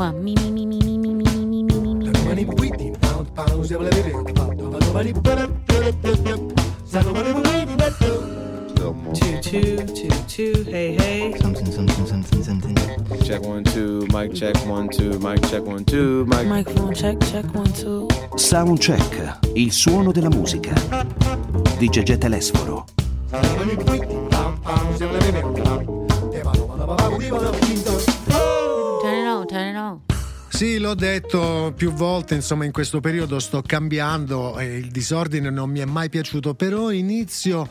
one. Me, me, me, me, me, me, me, me, me, me, Two, two, two, two, hey, hey. Something, something, something, something. Check one, two, mic check one, two, mic check one, two, mic. Microphone check, check one, two. Soundcheck, il suono della musica. Di Gegè Telesforo. Turn Sì, l'ho detto più volte, insomma in questo periodo sto cambiando e il disordine non mi è mai piaciuto, però inizio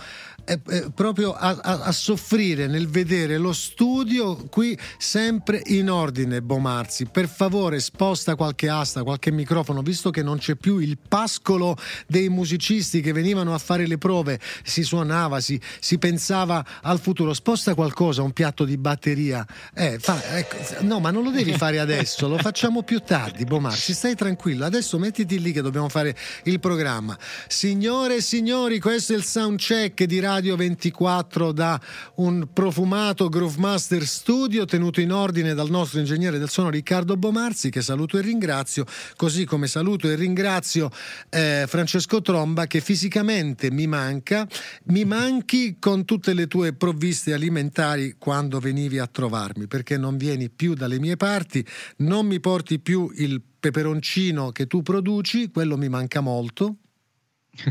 eh, proprio a, a- a soffrire nel vedere lo studio qui sempre in ordine, Bomarzi. Per favore sposta qualche asta, qualche microfono, visto che non c'è più il pascolo dei musicisti che venivano a fare le prove, si suonava, si, si pensava al futuro. Sposta qualcosa, un piatto di batteria. Eh, fa- ecco, no, ma non lo devi fare adesso, lo facciamo più tardi, Bomarzi. Stai tranquillo, adesso mettiti lì che dobbiamo fare il programma. Signore e signori, questo è il soundcheck di Radio 24 da un profumato Groovemaster Studio tenuto in ordine dal nostro ingegnere del suono Riccardo Bomarzi che saluto e ringrazio, così come saluto e ringrazio eh, Francesco Tromba che fisicamente mi manca, mi manchi con tutte le tue provviste alimentari quando venivi a trovarmi, perché non vieni più dalle mie parti, non mi porti più il peperoncino che tu produci, quello mi manca molto.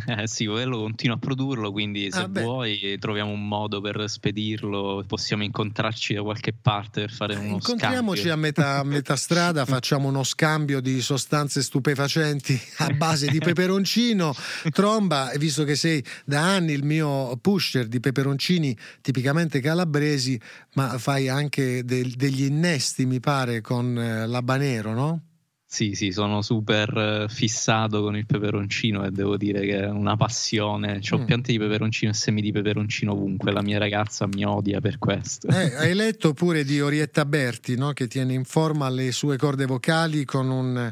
Eh sì, quello continuo a produrlo, quindi se Ah, vuoi troviamo un modo per spedirlo, possiamo incontrarci da qualche parte per fare uno Incontriamoci scambio. a metà, a metà strada, facciamo uno scambio di sostanze stupefacenti a base di peperoncino. Tromba, visto che sei da anni il mio pusher di peperoncini tipicamente calabresi, ma fai anche del- degli innesti, mi pare, con eh, l'habanero, no? Sì, sì, sono super eh, fissato con il peperoncino e devo dire che è una passione. Ho Mm. piante di peperoncino e semi di peperoncino ovunque. La mia ragazza mi odia per questo. Eh, hai letto pure di Orietta Berti, no? che tiene in forma le sue corde vocali con un,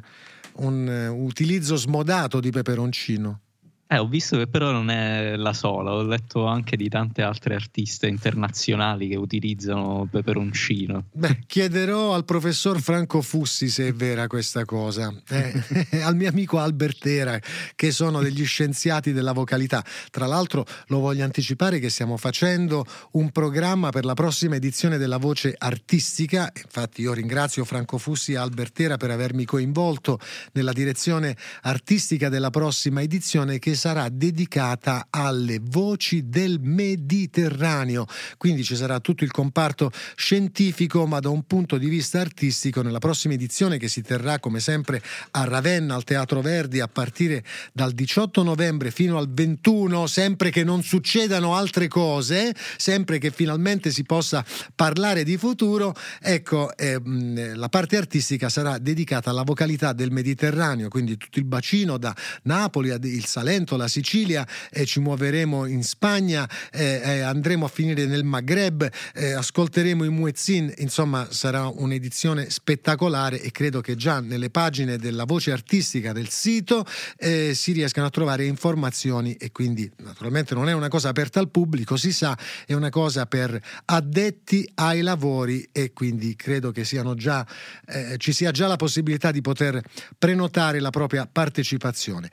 un, eh, utilizzo smodato di peperoncino. Eh, ho visto che però non è la sola, ho letto anche di tante altre artiste internazionali che utilizzano peperoncino. Beh, chiederò al professor Franco Fussi se è vera questa cosa, eh, al mio amico Albertera, che sono degli scienziati della vocalità. Tra l'altro lo voglio anticipare che stiamo facendo un programma per la prossima edizione della voce artistica, infatti io ringrazio Franco Fussi e Albertera per avermi coinvolto nella direzione artistica della prossima edizione che sarà dedicata alle voci del Mediterraneo. Quindi ci sarà tutto il comparto scientifico, ma da un punto di vista artistico, nella prossima edizione che si terrà come sempre a Ravenna, al Teatro Verdi, a partire dal 18 novembre fino al 21, sempre che non succedano altre cose, sempre che finalmente si possa parlare di futuro, ecco, ehm, la parte artistica sarà dedicata alla vocalità del Mediterraneo, quindi tutto il bacino da Napoli il Salento, la Sicilia, e ci muoveremo in Spagna, eh, eh, andremo a finire nel Maghreb, eh, ascolteremo i Muezzin, insomma sarà un'edizione spettacolare e credo che già nelle pagine della voce artistica del sito eh, si riescano a trovare informazioni e quindi naturalmente non è una cosa aperta al pubblico, si sa, è una cosa per addetti ai lavori e quindi credo che già, eh, ci sia già la possibilità di poter prenotare la propria partecipazione.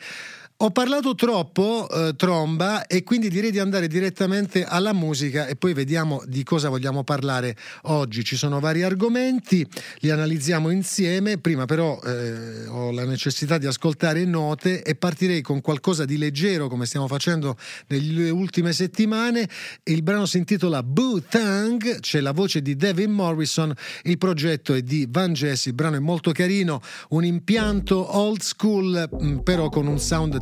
Ho parlato troppo, eh, Tromba, e quindi direi di andare direttamente alla musica e poi vediamo di cosa vogliamo parlare oggi. Ci sono vari argomenti, li analizziamo insieme. Prima però eh, ho la necessità di ascoltare note e partirei con qualcosa di leggero, come stiamo facendo nelle ultime settimane. Il brano si intitola Boo Thang, c'è la voce di Devin Morrison, il progetto è di Van Jesse, il brano è molto carino, un impianto old school, mh, però con un sound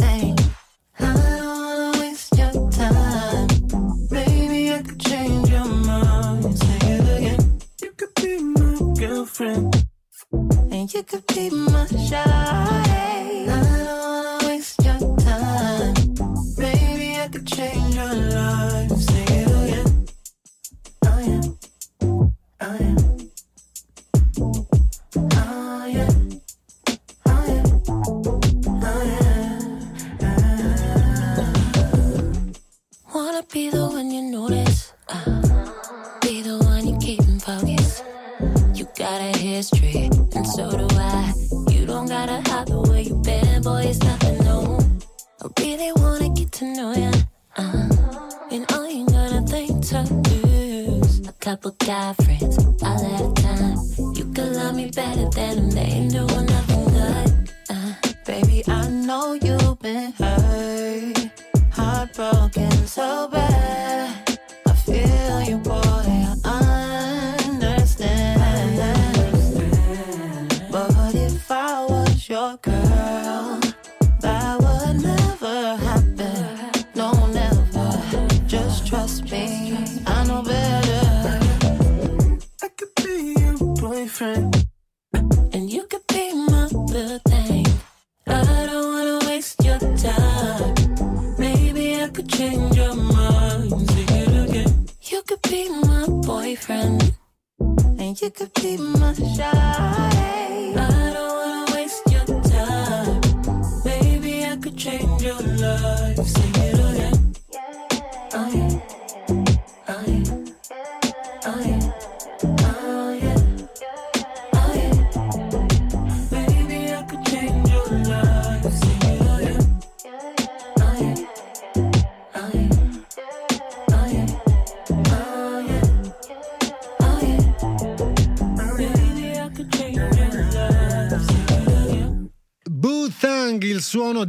could be my shawty.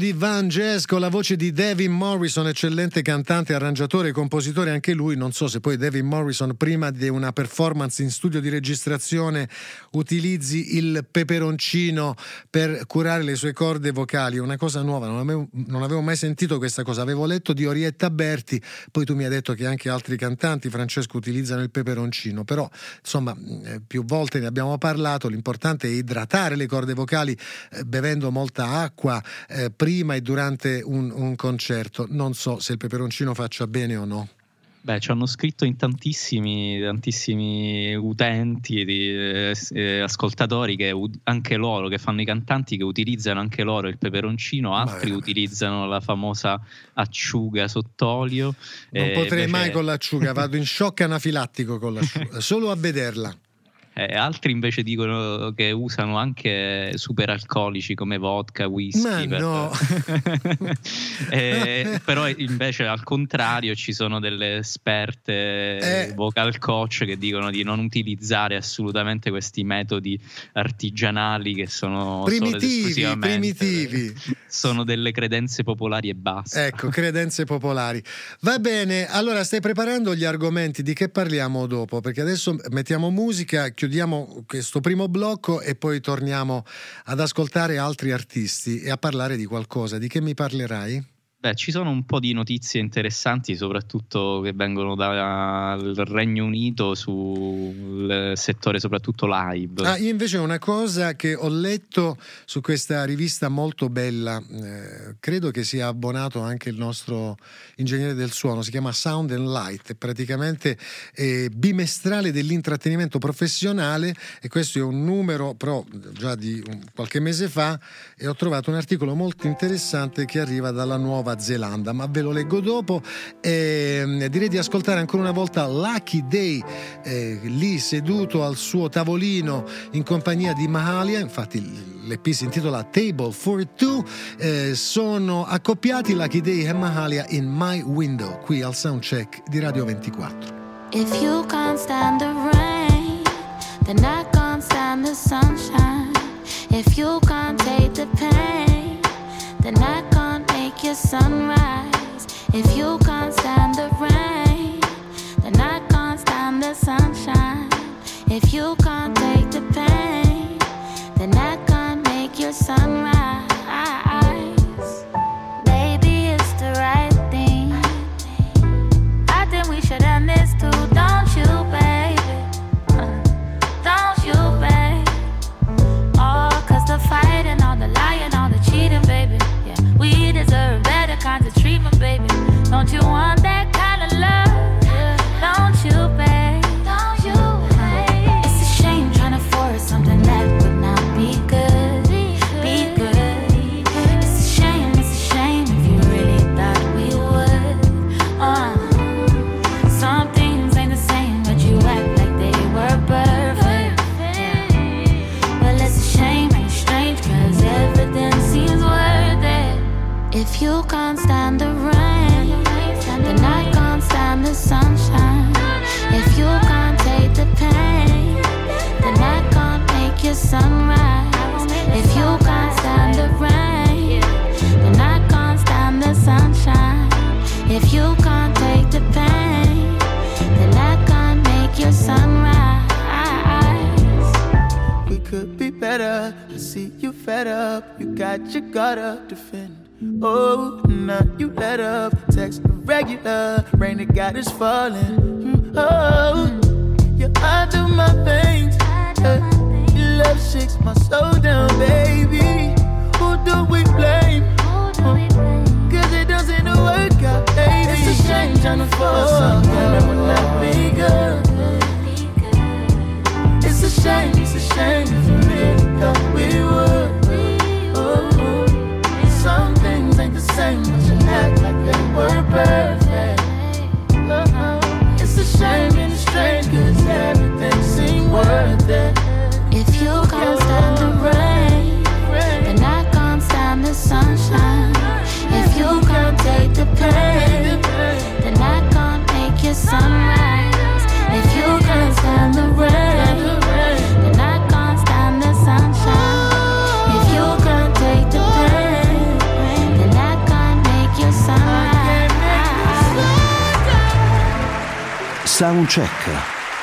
Di Van Jazz con la voce di Devin Morrison, eccellente cantante, arrangiatore e compositore anche lui. Non so se poi Devin Morrison, prima di una performance in studio di registrazione, utilizzi il peperoncino per curare le sue corde vocali. Una cosa nuova, non avevo, non avevo mai sentito questa cosa. Avevo letto di Orietta Berti, poi tu mi hai detto che anche altri cantanti, Francesco, utilizzano il peperoncino. Però, insomma, eh, più volte ne abbiamo parlato. L'importante è idratare le corde vocali eh, bevendo molta acqua eh, prima e durante un, un concerto. Non so se il peperoncino faccia bene o no. Beh, ci hanno scritto in tantissimi, tantissimi utenti, di, eh, eh, ascoltatori, che anche loro, che fanno i cantanti, che utilizzano anche loro il peperoncino, altri utilizzano la famosa acciuga sott'olio. Non eh, potrei invece- mai con l'acciuga, vado in shock anafilattico con l'acciuga, solo a vederla. Eh, altri invece dicono che usano anche superalcolici come vodka, whisky. Ma per- no. Eh, però invece al contrario ci sono delle esperte Eh. vocal coach che dicono di non utilizzare assolutamente questi metodi artigianali che sono Primitivi, primitivi. sono delle credenze popolari e basta. Ecco, credenze popolari. Va bene, allora stai preparando gli argomenti di che parliamo dopo? Perché adesso mettiamo musica, chiudiamo questo primo blocco e poi torniamo ad ascoltare altri artisti e a parlare di qualcosa. Di che mi parlerai? Beh, ci sono un po' di notizie interessanti, soprattutto che vengono dal Regno Unito sul settore soprattutto live. Ah, io invece una cosa che ho letto su questa rivista molto bella, eh, credo che sia abbonato anche il nostro ingegnere del suono, si chiama Sound and Light, praticamente eh, bimestrale dell'intrattenimento professionale e questo è un numero però già di un- qualche mese fa e ho trovato un articolo molto interessante che arriva dalla Nuova Zelanda, ma ve lo leggo dopo. E, direi di ascoltare ancora una volta Lucky Day, eh, lì seduto al suo tavolino in compagnia di Mahalia, infatti l'EP si intitola Table for Two, eh, sono accoppiati Lucky Day e Mahalia in My Window, qui al Soundcheck di Radio 24. If you can't stand the rain, then I can't stand the sunshine. If you can't take the pain, then I sunrise. If you can't stand the rain, then I can't stand the sunshine. If you can't take the pain, then I can't make your Eh Don't you want that?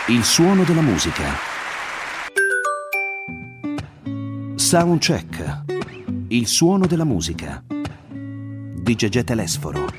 Il suono della musica. Soundcheck. Il suono della musica. Di Gegè Telesforo.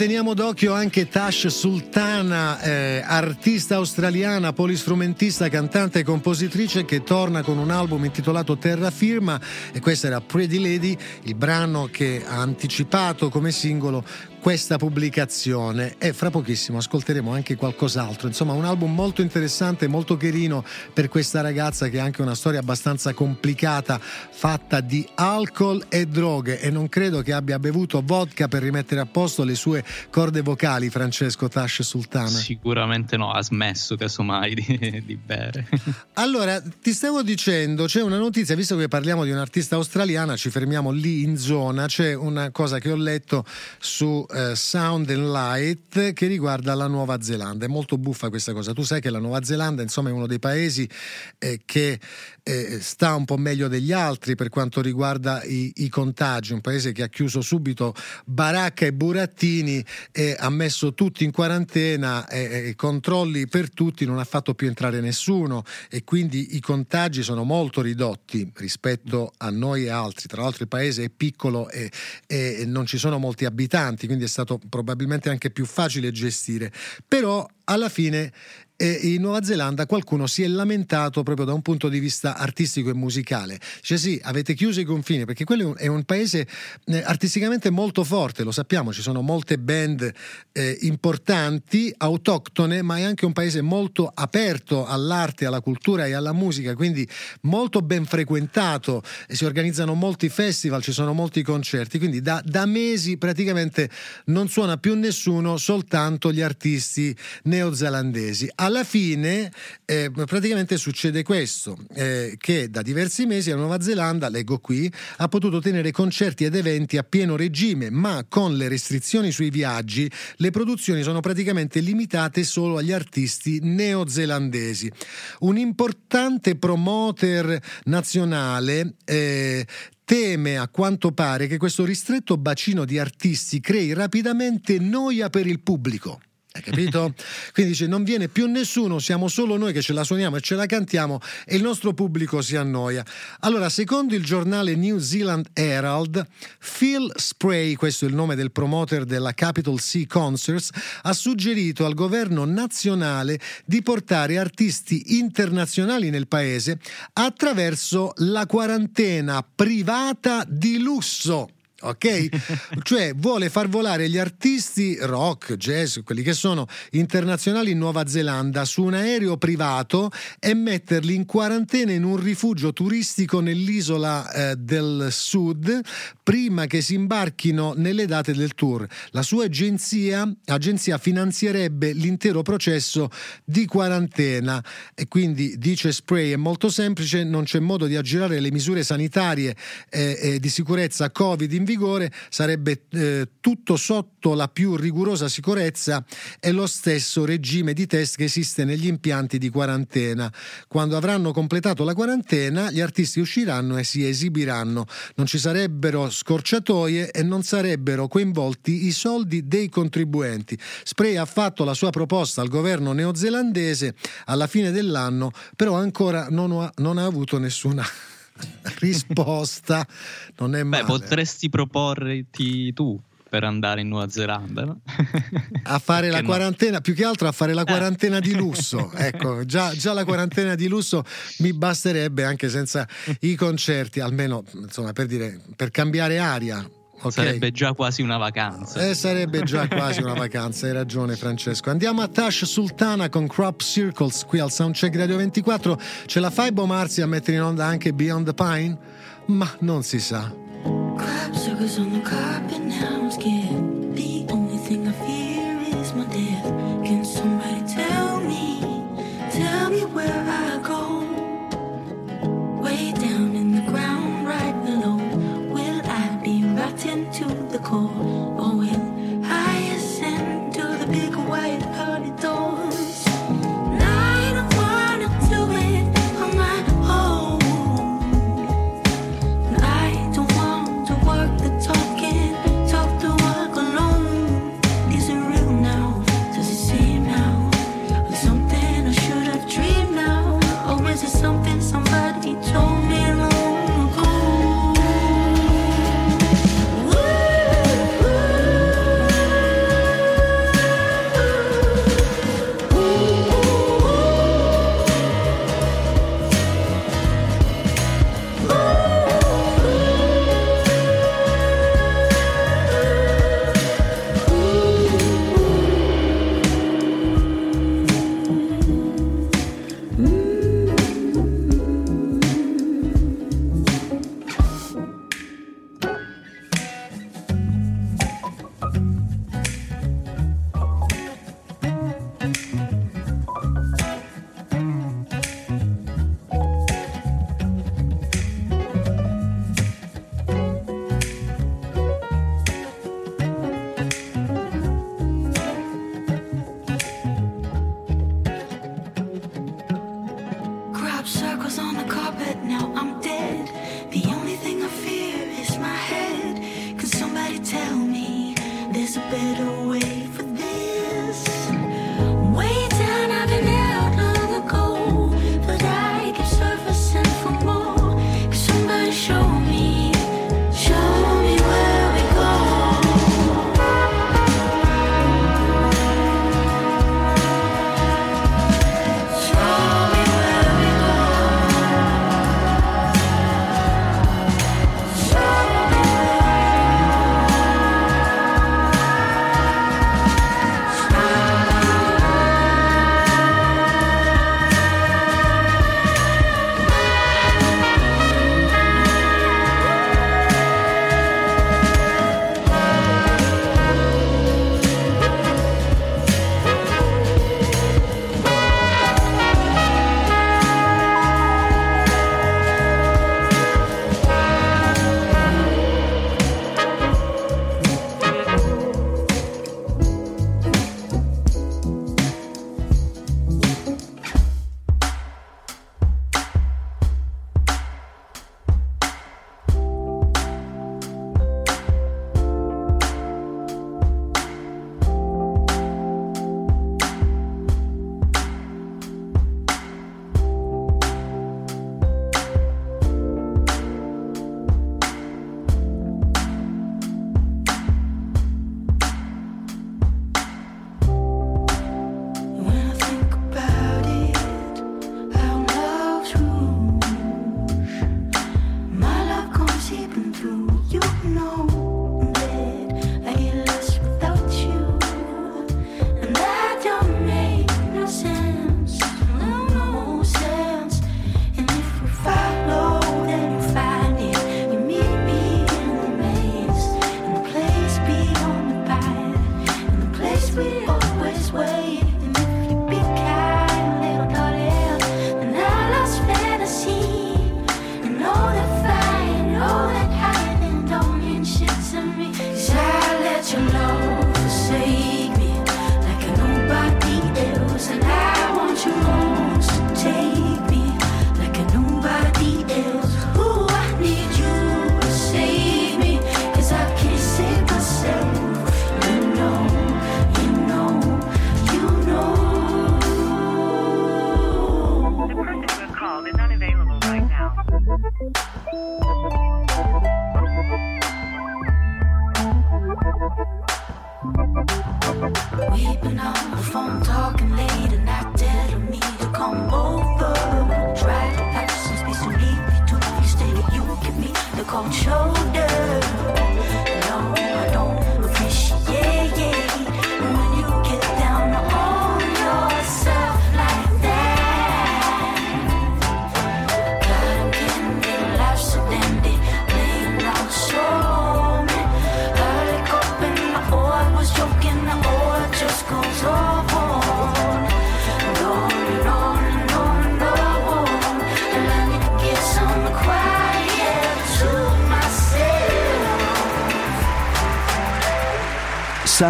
Teniamo d'occhio anche Tash Sultana, eh, artista australiana, polistrumentista, cantante e compositrice che torna con un album intitolato Terra Firma e questa era Pretty Lady, il brano che ha anticipato come singolo questa pubblicazione e fra pochissimo ascolteremo anche qualcos'altro. Insomma, un album molto interessante, molto carino per questa ragazza che ha anche una storia abbastanza complicata, fatta di alcol e droghe e non credo che abbia bevuto vodka per rimettere a posto le sue corde vocali, Francesco Tash Sultana. Sicuramente no, ha smesso casomai di, di bere. Allora, ti stavo dicendo, c'è una notizia, visto che parliamo di un'artista australiana, ci fermiamo lì in zona, c'è una cosa che ho letto su eh, Sound and Light che riguarda la Nuova Zelanda. È molto buffa questa cosa. Tu sai che la Nuova Zelanda, insomma, è uno dei paesi eh, che eh, sta un po' meglio degli altri per quanto riguarda i, i, contagi, un paese che ha chiuso subito baracca e burattini e ha messo tutti in quarantena e, e controlli per tutti, non ha fatto più entrare nessuno e quindi i contagi sono molto ridotti rispetto a noi e altri. Tra l'altro il paese è piccolo e, e non ci sono molti abitanti, quindi è stato probabilmente anche più facile gestire. Però alla fine e in Nuova Zelanda qualcuno si è lamentato proprio da un punto di vista artistico e musicale. Dice sì, avete chiuso i confini perché quello è un paese eh, artisticamente molto forte, lo sappiamo, ci sono molte band eh, importanti, autoctone, ma è anche un paese molto aperto all'arte, alla cultura e alla musica, quindi molto ben frequentato, si organizzano molti festival, ci sono molti concerti, quindi da, da mesi praticamente non suona più nessuno, soltanto gli artisti neozelandesi alla fine eh, praticamente succede questo, eh, che da diversi mesi la Nuova Zelanda, leggo qui, ha potuto tenere concerti ed eventi a pieno regime, ma con le restrizioni sui viaggi le produzioni sono praticamente limitate solo agli artisti neozelandesi. Un importante promoter nazionale eh, teme a quanto pare che questo ristretto bacino di artisti crei rapidamente noia per il pubblico. Hai capito? Quindi dice: Non viene più nessuno, siamo solo noi che ce la suoniamo e ce la cantiamo e il nostro pubblico si annoia. Allora, secondo il giornale New Zealand Herald, Phil Spray, questo è il nome del promoter della Capital C Concerts, ha suggerito al governo nazionale di portare artisti internazionali nel paese attraverso la quarantena privata di lusso ok? cioè vuole far volare gli artisti rock, jazz, quelli che sono internazionali in Nuova Zelanda su un aereo privato e metterli in quarantena in un rifugio turistico nell'isola eh, del sud prima che si imbarchino nelle date del tour. La sua agenzia, agenzia finanzierebbe l'intero processo di quarantena e quindi dice Spray è molto semplice, non c'è modo di aggirare le misure sanitarie e eh, di sicurezza Covid in vigore, sarebbe eh, tutto sotto la più rigorosa sicurezza e lo stesso regime di test che esiste negli impianti di quarantena. Quando avranno completato la quarantena, gli artisti usciranno e si esibiranno. Non ci sarebbero scorciatoie e non sarebbero coinvolti i soldi dei contribuenti. Spray ha fatto la sua proposta al governo neozelandese alla fine dell'anno, però ancora non ha, non ha avuto nessuna risposta. Non è male. Beh, potresti proporti tu per andare in Nuova Zelanda no? a fare la quarantena no? più che altro a fare la quarantena di lusso ecco già, già, la quarantena di lusso mi basterebbe anche senza i concerti almeno insomma per dire per cambiare aria Okay. Sarebbe già quasi una vacanza. Eh, sarebbe già quasi una vacanza, hai ragione Francesco. Andiamo a Tash Sultana con Crop Circles qui al Soundcheck Radio 24. Ce la fai Bomarzi a mettere in onda anche Beyond the Pine? Ma non si sa. Crop circles on the carpet now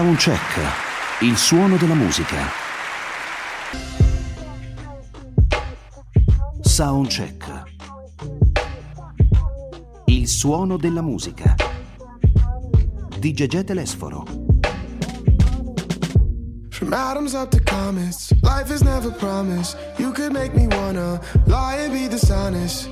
Soundcheck, il suono della musica. Soundcheck, il suono della musica. Di Gegè Telesforo. From atoms up to comets, life is never promised. You could make me wanna lie and be dishonest.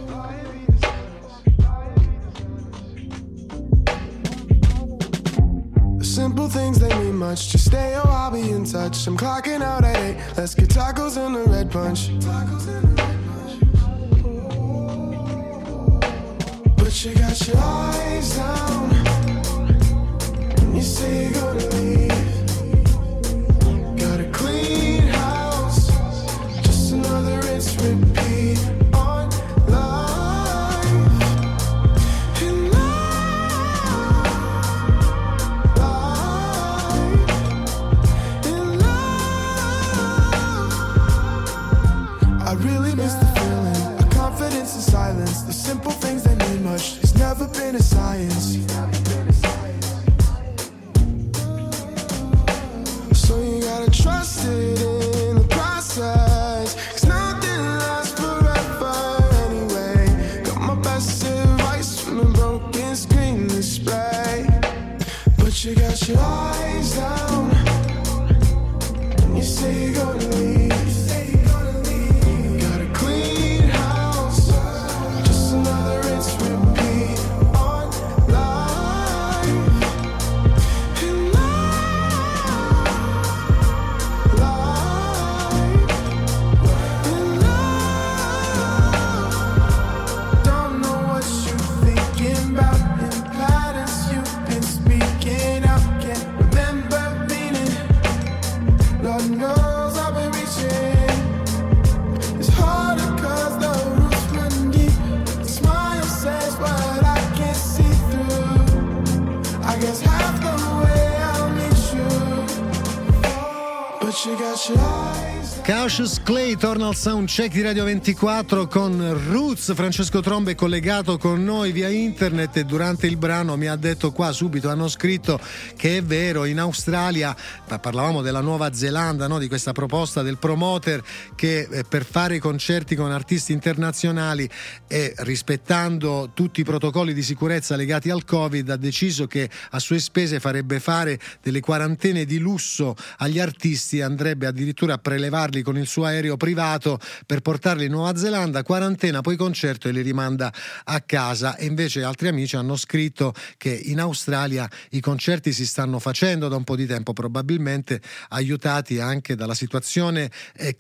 Cautious Clay torna al soundcheck di Radio 24 con Roots. Francesco Trombe è collegato con noi via internet e durante il brano mi ha detto qua subito, hanno scritto che è vero, in Australia, parlavamo della Nuova Zelanda, no? di questa proposta del promoter che eh, per fare i concerti con artisti internazionali e rispettando tutti i protocolli di sicurezza legati al Covid ha deciso che a sue spese farebbe fare delle quarantene di lusso agli artisti andrebbe addirittura a prelevarli con il suo aereo privato per portarli in Nuova Zelanda, quarantena, poi concerto e li rimanda a casa. E invece altri amici hanno scritto che in Australia i concerti si stanno facendo da un po' di tempo, probabilmente aiutati anche dalla situazione eh,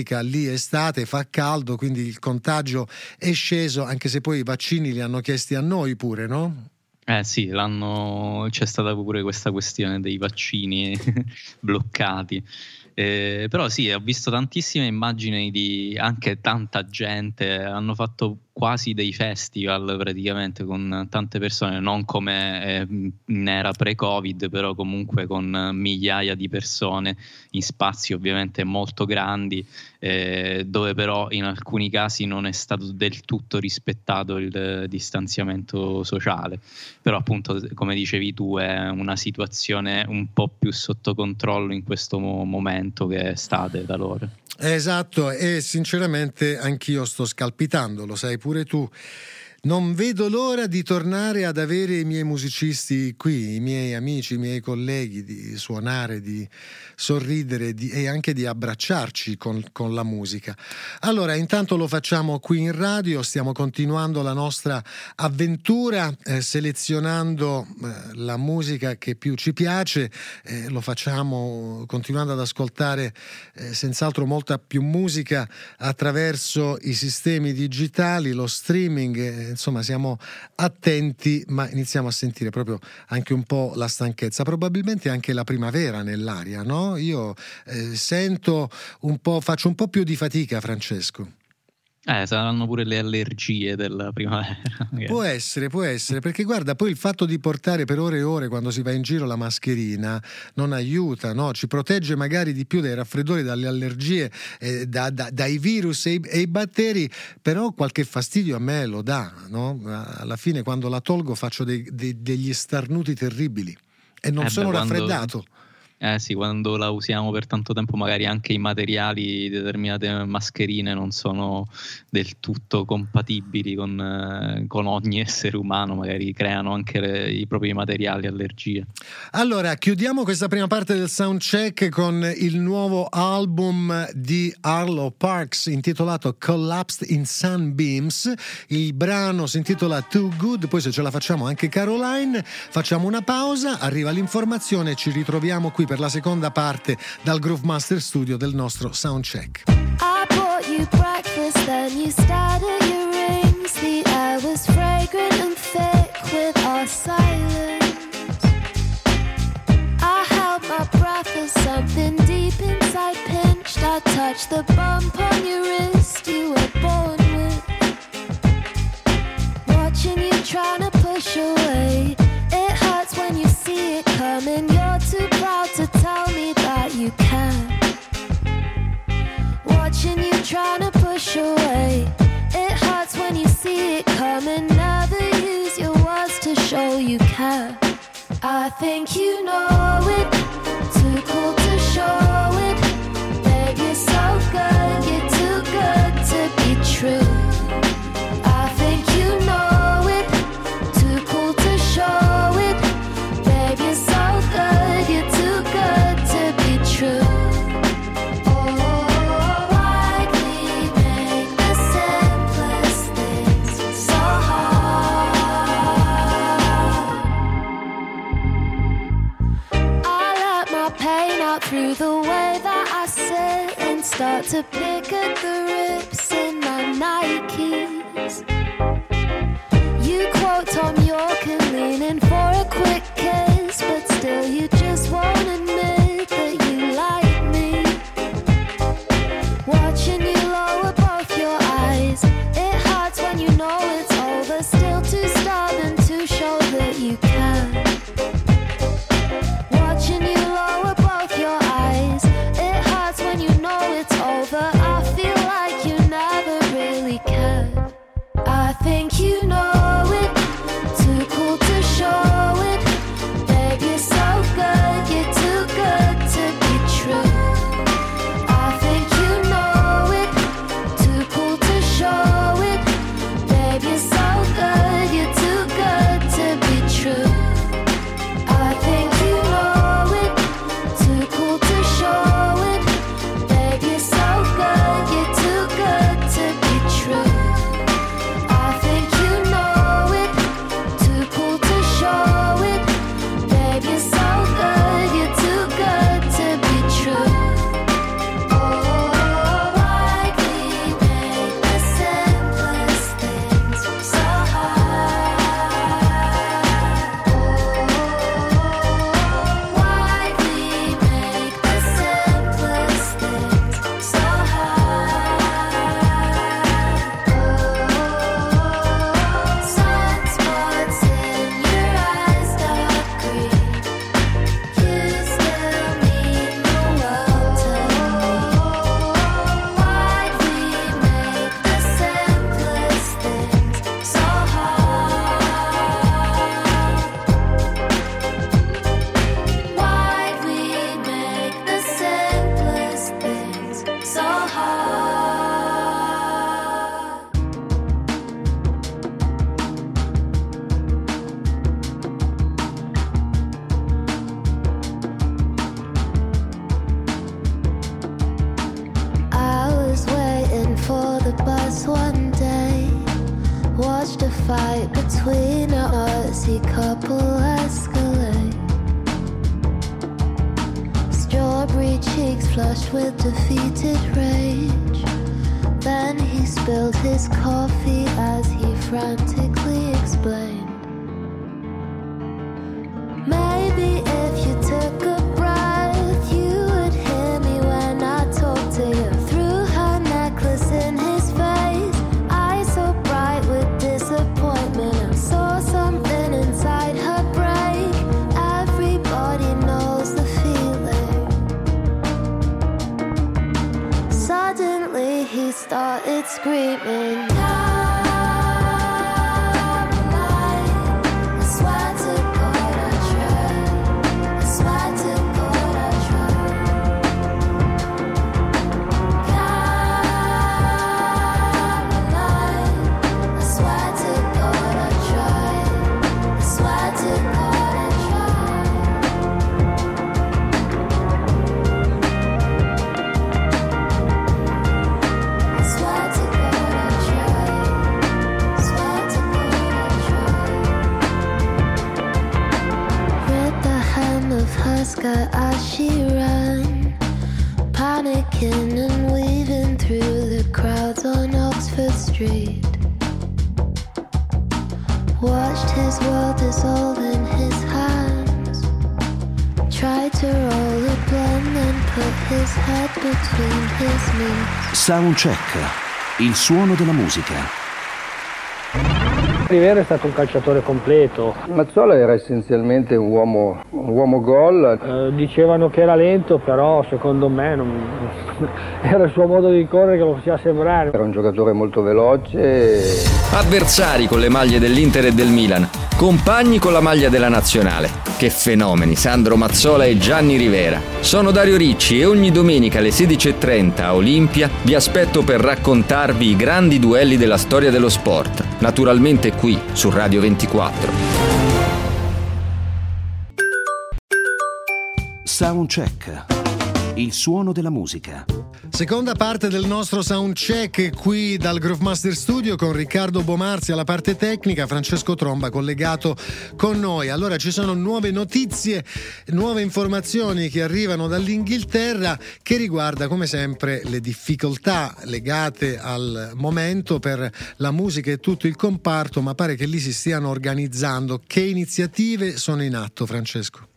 climatica. Lì è estate, fa caldo, quindi il contagio è sceso, anche se poi i vaccini li hanno chiesti a noi pure, no? Eh sì, c'è stata pure questa questione dei vaccini bloccati. Eh, però sì, ho visto tantissime immagini di anche tanta gente, hanno fatto quasi dei festival praticamente con tante persone, non come eh, in era pre-Covid, però comunque con migliaia di persone in spazi ovviamente molto grandi, eh, dove però in alcuni casi non è stato del tutto rispettato il distanziamento sociale. Però appunto, come dicevi tu, è una situazione un po' più sotto controllo in questo mo- momento che è estate da loro. Esatto, e sinceramente anch'io sto scalpitando, lo sai pure tu. Non vedo l'ora di tornare ad avere i miei musicisti qui, i miei amici, i miei colleghi, di suonare, di sorridere di, e anche di abbracciarci con, con, la musica. Allora, intanto lo facciamo qui in radio, stiamo continuando la nostra avventura eh, selezionando eh, la musica che più ci piace, eh, lo facciamo continuando ad ascoltare eh, senz'altro molta più musica attraverso i sistemi digitali, lo streaming eh, insomma siamo attenti, ma iniziamo a sentire proprio anche un po' la stanchezza, probabilmente anche la primavera nell'aria, no? Io eh, sento un po', faccio un po' più di fatica, Francesco. Eh, saranno pure le allergie della primavera. Può essere, può essere, perché guarda, poi il fatto di portare per ore e ore quando si va in giro la mascherina non aiuta, no? ci protegge magari di più dai raffreddori, dalle allergie, eh, da, da, dai virus e i, e i, batteri, però qualche fastidio a me lo dà, no? Alla fine quando la tolgo faccio dei, dei, degli starnuti terribili e non Eh sono beh, quando- raffreddato. Eh sì, quando la usiamo per tanto tempo magari anche i materiali, determinate mascherine non sono del tutto compatibili con, eh, con ogni essere umano, magari creano anche le- i propri materiali allergie. Allora, chiudiamo questa prima parte del soundcheck con il nuovo album di Arlo Parks intitolato Collapsed in Sunbeams. Il brano si intitola Too Good, poi se ce la facciamo anche Caroline. Facciamo una pausa, arriva l'informazione ci ritroviamo qui per la seconda parte dal Groove Master Studio del nostro soundcheck. I bought you breakfast, then you started your rings. The air was fragrant and thick with our silence. I held my breath something deep inside pinched. I touched the bump on your wrist you were born with. Watching you trying to push away. It hurts when you see it coming. Trying to push away. It hurts when you see it coming. Never use your words to show you care. I think you know it. start to pick at the rips in my Nikes. Soundcheck, il suono della musica. Rivera è stato un calciatore completo. Mazzola era essenzialmente un uomo, un uomo gol. Eh, dicevano che era lento, però secondo me non... era il suo modo di correre che lo faceva sembrare. Era un giocatore molto veloce. Avversari con le maglie dell'Inter e del Milan, compagni con la maglia della nazionale. Che fenomeni, Sandro Mazzola e Gianni Rivera. Sono Dario Ricci e ogni domenica alle 16.30 a Olimpia vi aspetto per raccontarvi i grandi duelli della storia dello sport, naturalmente qui su Radio 24. Soundcheck il suono della musica. Seconda parte del nostro soundcheck qui dal Groove Master Studio con Riccardo Bomarzi alla parte tecnica, Francesco Tromba collegato con noi. Allora ci sono nuove notizie, nuove informazioni che arrivano dall'Inghilterra che riguarda come sempre le difficoltà legate al momento per la musica e tutto il comparto, ma pare che lì si stiano organizzando. Che iniziative sono in atto, Francesco?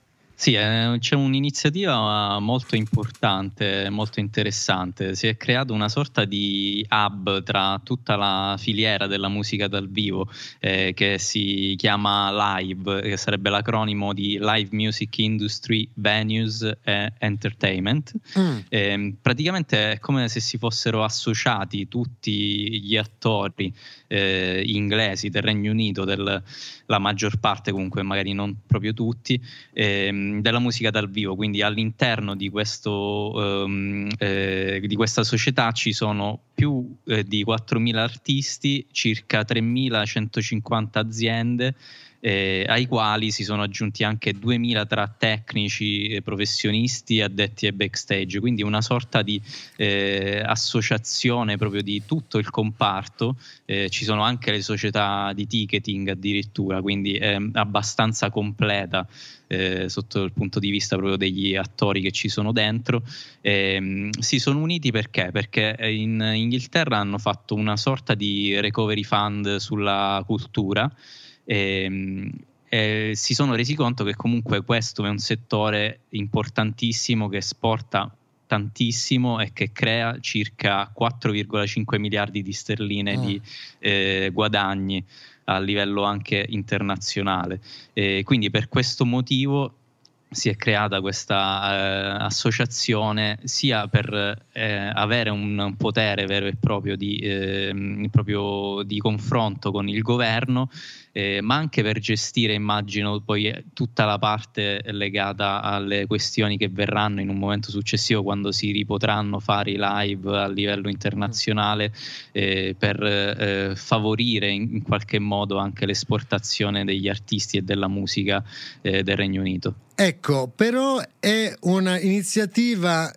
Sì, eh, c'è un'iniziativa molto importante, molto interessante. Si è creato una sorta di hub tra tutta la filiera della musica dal vivo eh, che si chiama Live, che sarebbe l'acronimo di Live Music Industry Venues e Entertainment. Mm. Eh, praticamente è come se si fossero associati tutti gli attori eh, inglesi del Regno Unito, del, la maggior parte comunque, magari non proprio tutti, ehm, della musica dal vivo. Quindi all'interno di, questo, ehm, eh, di questa società ci sono più eh, di 4.000 artisti, circa 3.150 aziende eh, ai quali si sono aggiunti anche 2000 tra tecnici, eh, professionisti, addetti ai backstage, quindi una sorta di eh, associazione proprio di tutto il comparto, Eh, ci sono anche le società di ticketing addirittura, quindi è abbastanza completa eh, sotto il punto di vista proprio degli attori che ci sono dentro. Ehm, si sono uniti perché? Perché in Inghilterra hanno fatto una sorta di recovery fund sulla cultura e, e si sono resi conto che comunque questo è un settore importantissimo che esporta tantissimo e che crea circa 4,5 miliardi di sterline Ah. di eh, guadagni a livello anche internazionale. E quindi per questo motivo si è creata questa eh, associazione sia per eh, avere un potere vero e proprio di, ehm, proprio di confronto con il governo, eh, ma anche per gestire, immagino, poi eh, tutta la parte legata alle questioni che verranno in un momento successivo quando si ripotranno fare i live a livello internazionale eh, per eh, favorire in, in qualche modo anche l'esportazione degli artisti e della musica eh, del Regno Unito. Ecco, però è un'iniziativa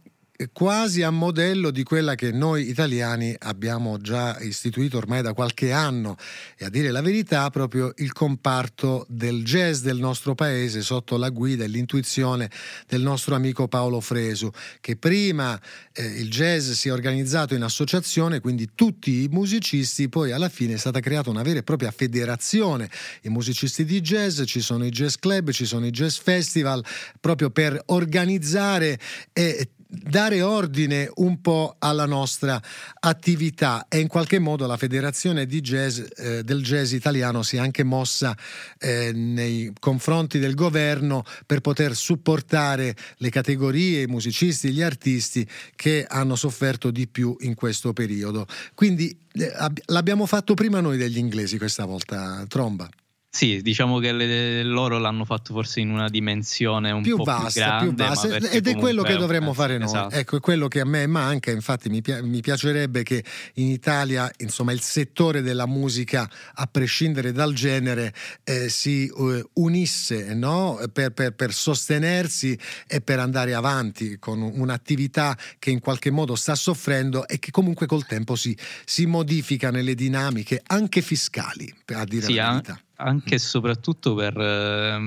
quasi a modello di quella che noi italiani abbiamo già istituito ormai da qualche anno. E a dire la verità proprio il comparto del jazz del nostro paese sotto la guida e l'intuizione del nostro amico Paolo Fresu che prima eh, il jazz si è organizzato in associazione quindi tutti i musicisti poi alla fine è stata creata una vera e propria federazione. I musicisti di jazz ci sono i jazz club ci sono i jazz festival proprio per organizzare e dare ordine un po' alla nostra attività e in qualche modo la federazione jazz, eh, del jazz italiano si è anche mossa eh, nei confronti del governo per poter supportare le categorie, i musicisti, gli artisti che hanno sofferto di più in questo periodo. Quindi eh, ab- l'abbiamo fatto prima noi degli inglesi questa volta, Tromba. Sì, diciamo che le- loro l'hanno fatto forse in una dimensione un più po' vasta, più grande, più vasta, ed è quello che dovremmo eh, fare noi. esatto. Ecco, è quello che a me manca. Infatti, mi, pia- mi piacerebbe che in Italia, insomma, il settore della musica, a prescindere dal genere, eh, si eh, unisse no? per, per- per sostenersi e per andare avanti con un'attività che in qualche modo sta soffrendo e che comunque col tempo si, si modifica nelle dinamiche anche fiscali, a dire Sì, la verità. Anche e soprattutto per eh,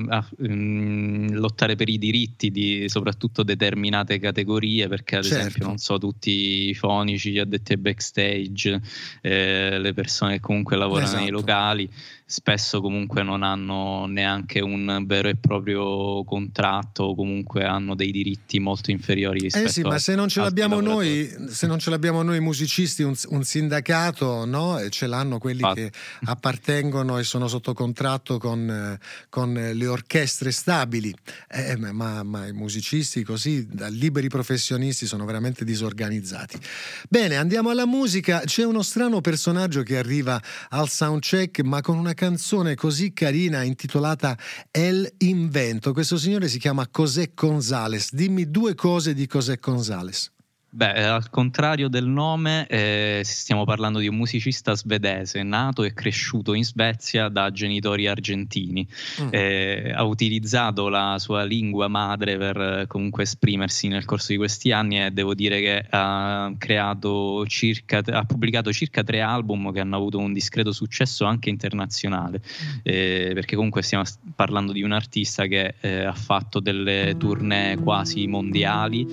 mm, lottare per i diritti di soprattutto determinate categorie, perché ad Certo. esempio non so, tutti i fonici, gli addetti ai backstage, eh, le persone che comunque lavorano nei Esatto. locali, spesso comunque non hanno neanche un vero e proprio contratto o comunque hanno dei diritti molto inferiori rispetto Eh sì, ma se non ce l'abbiamo noi, se non ce l'abbiamo noi musicisti, un, un sindacato, no? E ce l'hanno quelli Infatti. che appartengono e sono sotto contratto con, eh, con le orchestre stabili. Eh, ma, ma- ma i musicisti così, da liberi professionisti, sono veramente disorganizzati. Bene, andiamo alla musica. C'è uno strano personaggio che arriva al soundcheck, ma con una canzone così carina intitolata El Invento. Questo signore si chiama José González. Dimmi due cose di José González. Beh, eh, al contrario del nome, eh, stiamo parlando di un musicista svedese nato e cresciuto in Svezia da genitori argentini. Mm. Eh, ha utilizzato la sua lingua madre per eh, comunque esprimersi nel corso di questi anni e devo dire che ha creato circa, ha pubblicato circa tre album che hanno avuto un discreto successo anche internazionale. Eh, perché comunque stiamo parlando di un artista che eh, ha fatto delle tournée quasi mondiali.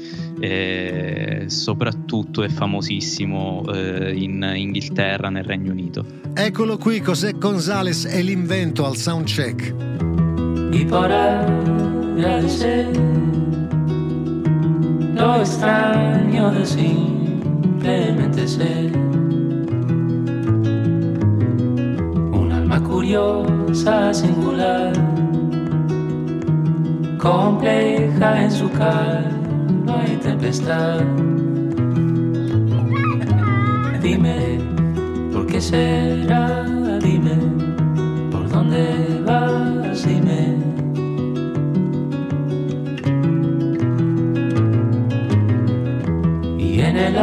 Soprattutto è famosissimo eh, in Inghilterra, nel Regno Unito. Eccolo qui, José González e l'invento al soundcheck. y para agradecer lo extraño de simplemente ser un alma curiosa, singular, compleja en su calma y tempestad. Dime, ¿por qué será? Dime, ¿por dónde vas? Dime. Y en el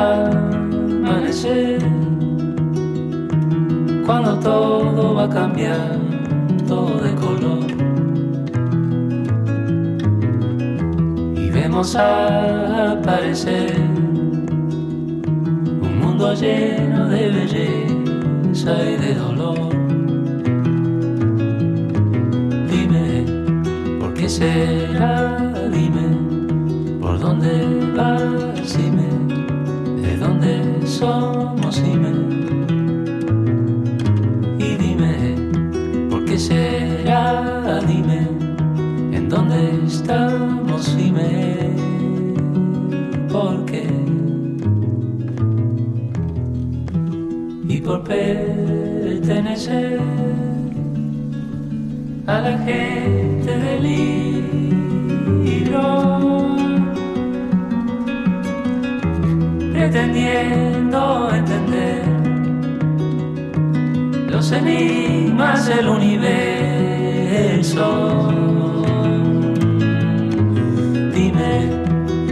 amanecer, cuando todo va a cambiar, todo de color, y vemos aparecer un mundo lleno de belleza y de dolor. Dime, ¿por qué será? Dime, ¿por dónde vas? Dime, ¿de dónde somos? Dime, pertenecer a la gente del libro, pretendiendo entender los enigmas del universo. Dime,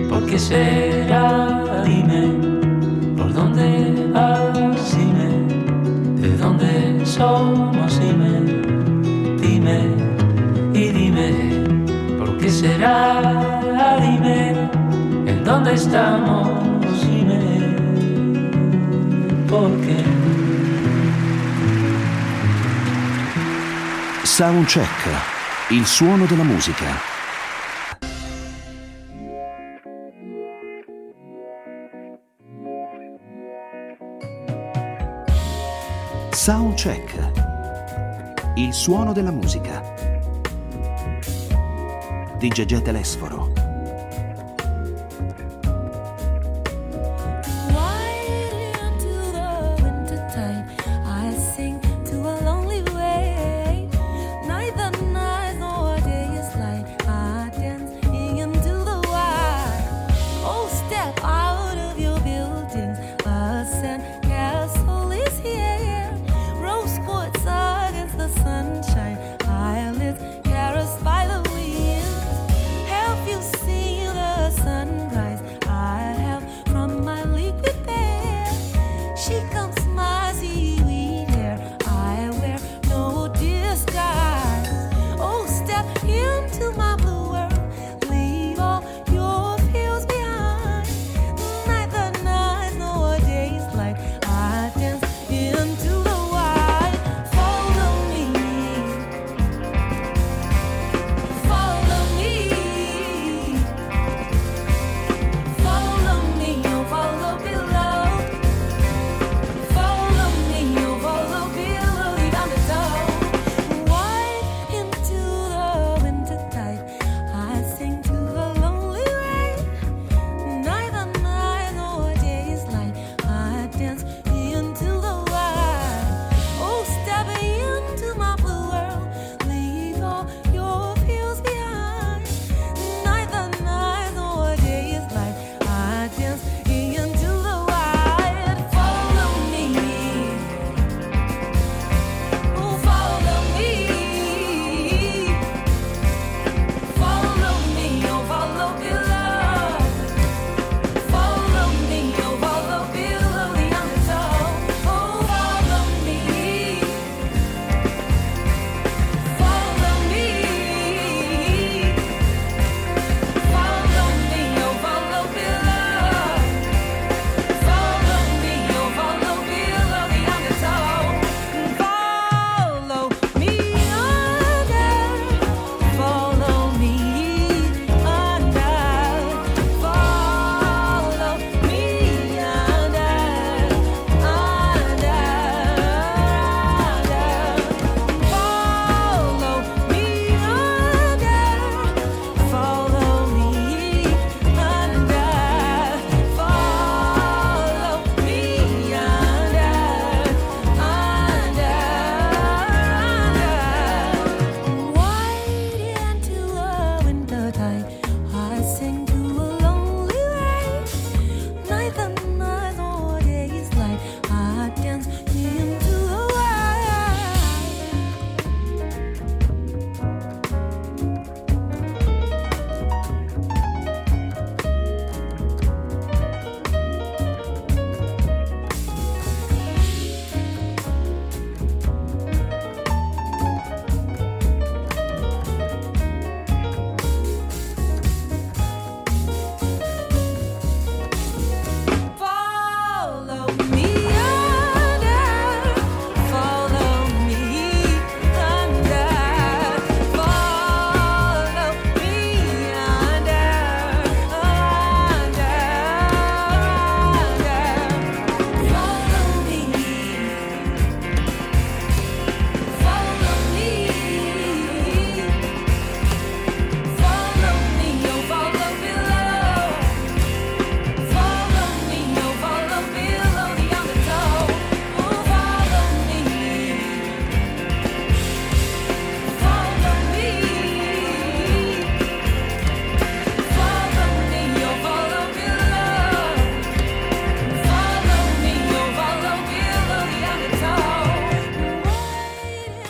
¿por qué será? Dónde somos? Dime, dime, y dime, ¿por qué será? Dime, ¿en dónde estamos? Dime, ¿por qué? Soundcheck, il suono della musica. Soundcheck, il suono della musica. Di Gegè Telesforo.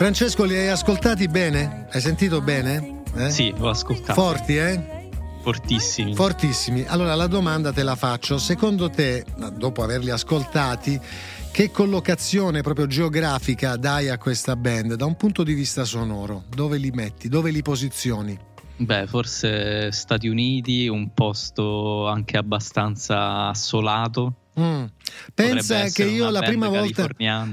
Francesco, li hai ascoltati bene? Hai sentito bene? Eh? Sì, ho ascoltato. Forti, eh? Fortissimi. Fortissimi. Allora la domanda te la faccio. Secondo te, dopo averli ascoltati, che collocazione proprio geografica dai a questa band da un punto di vista sonoro? Dove li metti? Dove li posizioni? Beh, forse Stati Uniti, un posto anche abbastanza assolato. Mm. Pensa che io la prima, volta,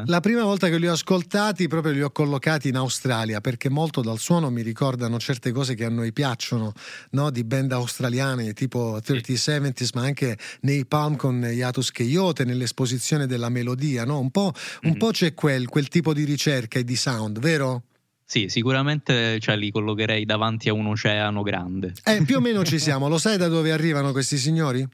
la prima volta che li ho ascoltati proprio li ho collocati in Australia perché molto dal suono mi ricordano certe cose che a noi piacciono no? di band australiane tipo 3070s ma anche nei Palm con Yatus Coyote nell'esposizione della melodia no? un, po', un Mhm. po' c'è quel, quel tipo di ricerca e di sound vero? Sì, sicuramente cioè, li collocherei davanti a un oceano grande. Eh, più o meno ci siamo lo sai da dove arrivano questi signori?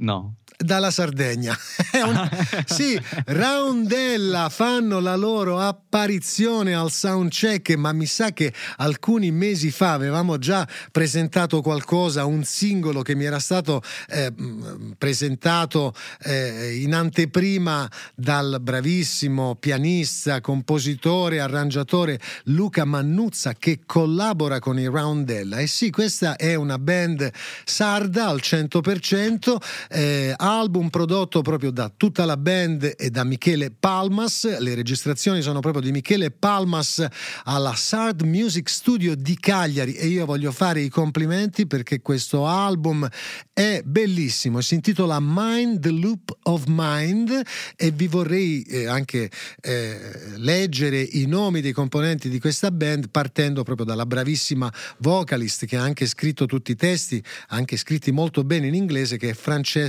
No. dalla Sardegna. Sì, Roundella fanno la loro apparizione al soundcheck, ma mi sa che alcuni mesi fa avevamo già presentato qualcosa, un singolo che mi era stato eh, mh, presentato eh, in anteprima dal bravissimo pianista, compositore, arrangiatore Luca Mannuzza che collabora con i Roundella. E sì, questa è una band sarda al 100%, eh, album prodotto proprio da tutta la band e da Michele Palmas. Le registrazioni sono proprio di Michele Palmas alla Sard Music Studio di Cagliari e io voglio fare i complimenti perché questo album è bellissimo. Si intitola Mind the Loop of Mind e vi vorrei eh, anche eh, leggere i nomi dei componenti di questa band partendo proprio dalla bravissima vocalist che ha anche scritto tutti i testi, anche scritti molto bene in inglese, che è Francesca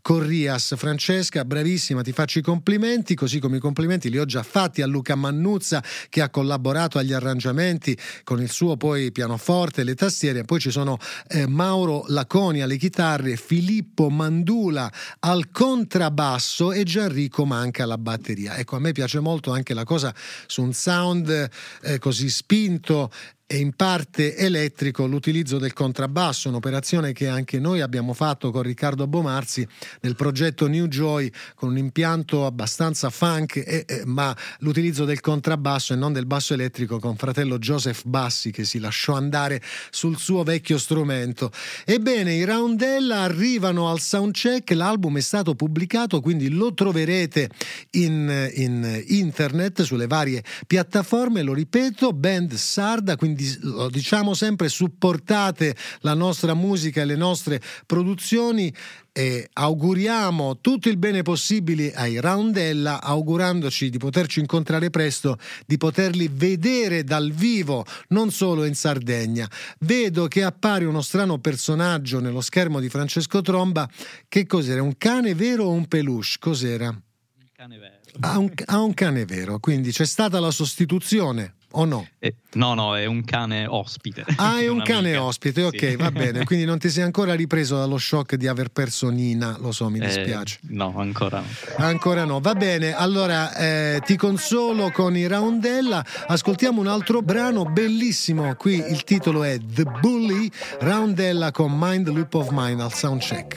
Corrias. Francesca, bravissima, ti faccio i complimenti, così come i complimenti li ho già fatti a Luca Mannuzza che ha collaborato agli arrangiamenti con il suo poi pianoforte le tastiere. Poi ci sono eh, Mauro Laconi alle chitarre, Filippo Mandula al contrabbasso e Gianrico Manca alla batteria. Ecco, a me piace molto anche la cosa su un sound eh, così spinto e in parte elettrico l'utilizzo del contrabbasso, un'operazione che anche noi abbiamo fatto con Riccardo Bomarzi nel progetto New Joy con un impianto abbastanza funk, e- e- ma l'utilizzo del contrabbasso e non del basso elettrico con fratello Joseph Bassi che si lasciò andare sul suo vecchio strumento. Ebbene, i Roundella arrivano al soundcheck, l'album è stato pubblicato, quindi lo troverete in, in internet sulle varie piattaforme, lo ripeto, band sarda, quindi lo diciamo sempre, supportate la nostra musica e le nostre produzioni e auguriamo tutto il bene possibile ai Roundella, augurandoci di poterci incontrare presto, di poterli vedere dal vivo, non solo in Sardegna. Vedo che appare uno strano personaggio nello schermo di Francesco Tromba. Che cos'era? Un cane vero o un peluche? Cos'era? Il cane vero. Ha un, ha un cane vero, quindi c'è stata la sostituzione o no? Eh, no, no, è un cane ospite. Ah, è un cane ospite, ok, Sì. va bene. Quindi non ti sei ancora ripreso dallo shock di aver perso Nina, lo so, mi Eh, dispiace. no, ancora no. Ancora no, va bene. Allora eh, ti consolo con i Roundella. Ascoltiamo un altro brano bellissimo. Qui il titolo è The Bully. Roundella con Mind Loop of Mine al soundcheck.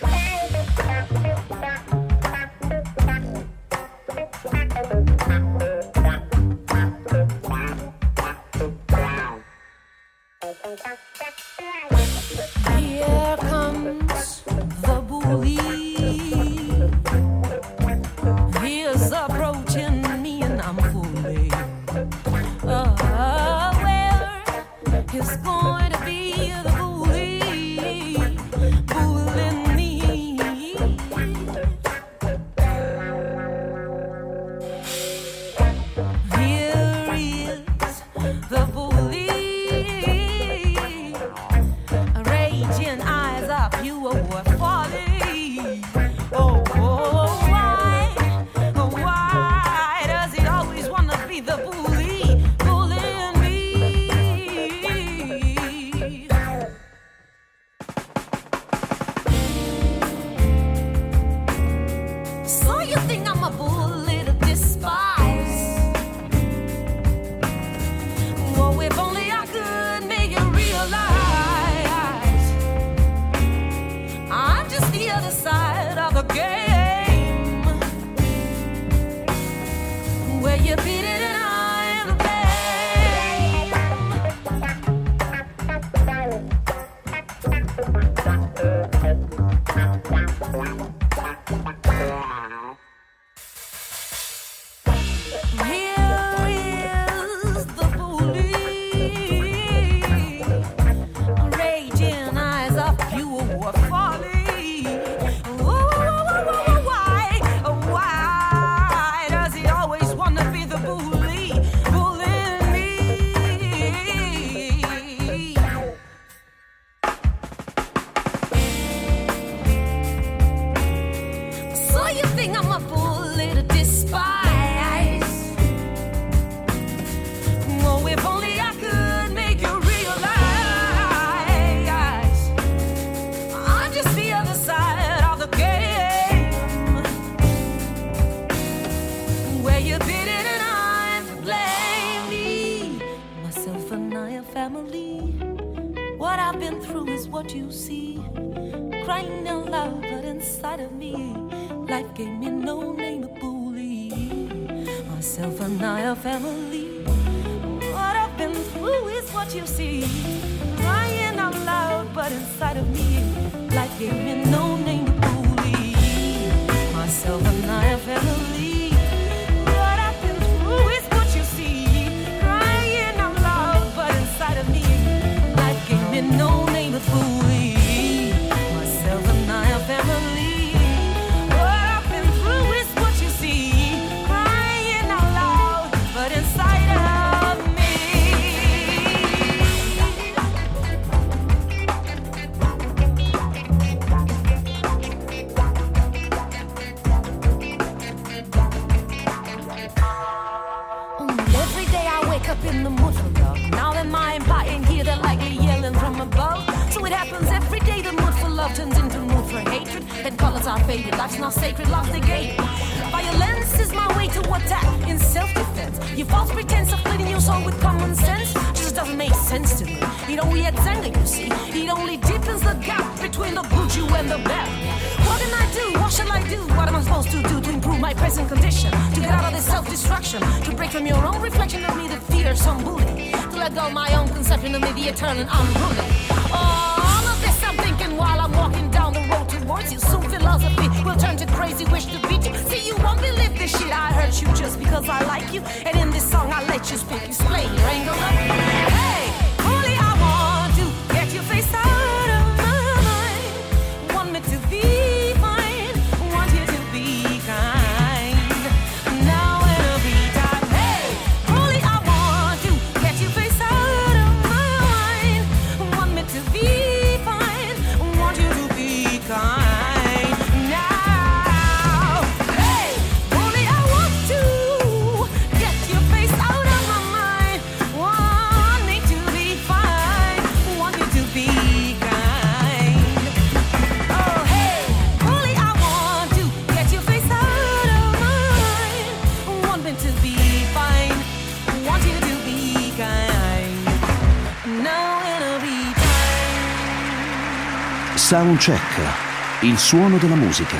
Soundcheck, il suono della musica.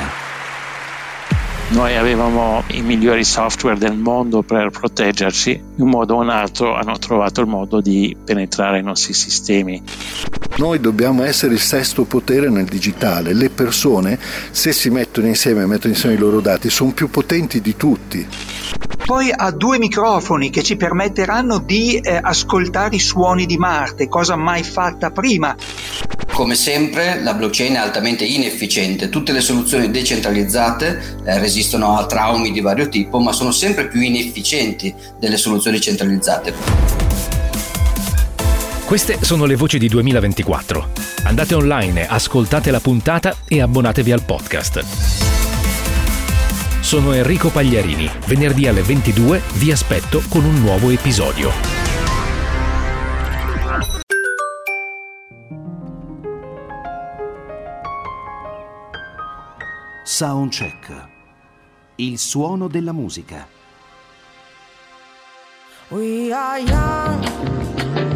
Noi avevamo i migliori software del mondo per proteggerci, in un modo o un altro hanno trovato il modo di penetrare i nostri sistemi. Noi dobbiamo essere il sesto potere nel digitale, le persone se si mettono insieme, e mettono insieme i loro dati, sono più potenti di tutti. Poi ha due microfoni che ci permetteranno di eh, ascoltare i suoni di Marte, cosa mai fatta prima. Come sempre la blockchain è altamente inefficiente, tutte le soluzioni decentralizzate eh, resistono a traumi di vario tipo ma sono sempre più inefficienti delle soluzioni centralizzate. Queste sono le voci di 2024. Andate online, ascoltate la puntata e abbonatevi al podcast. Sono Enrico Pagliarini. Venerdì alle 22 vi aspetto con un nuovo episodio. Soundcheck. Il suono della musica. We are young.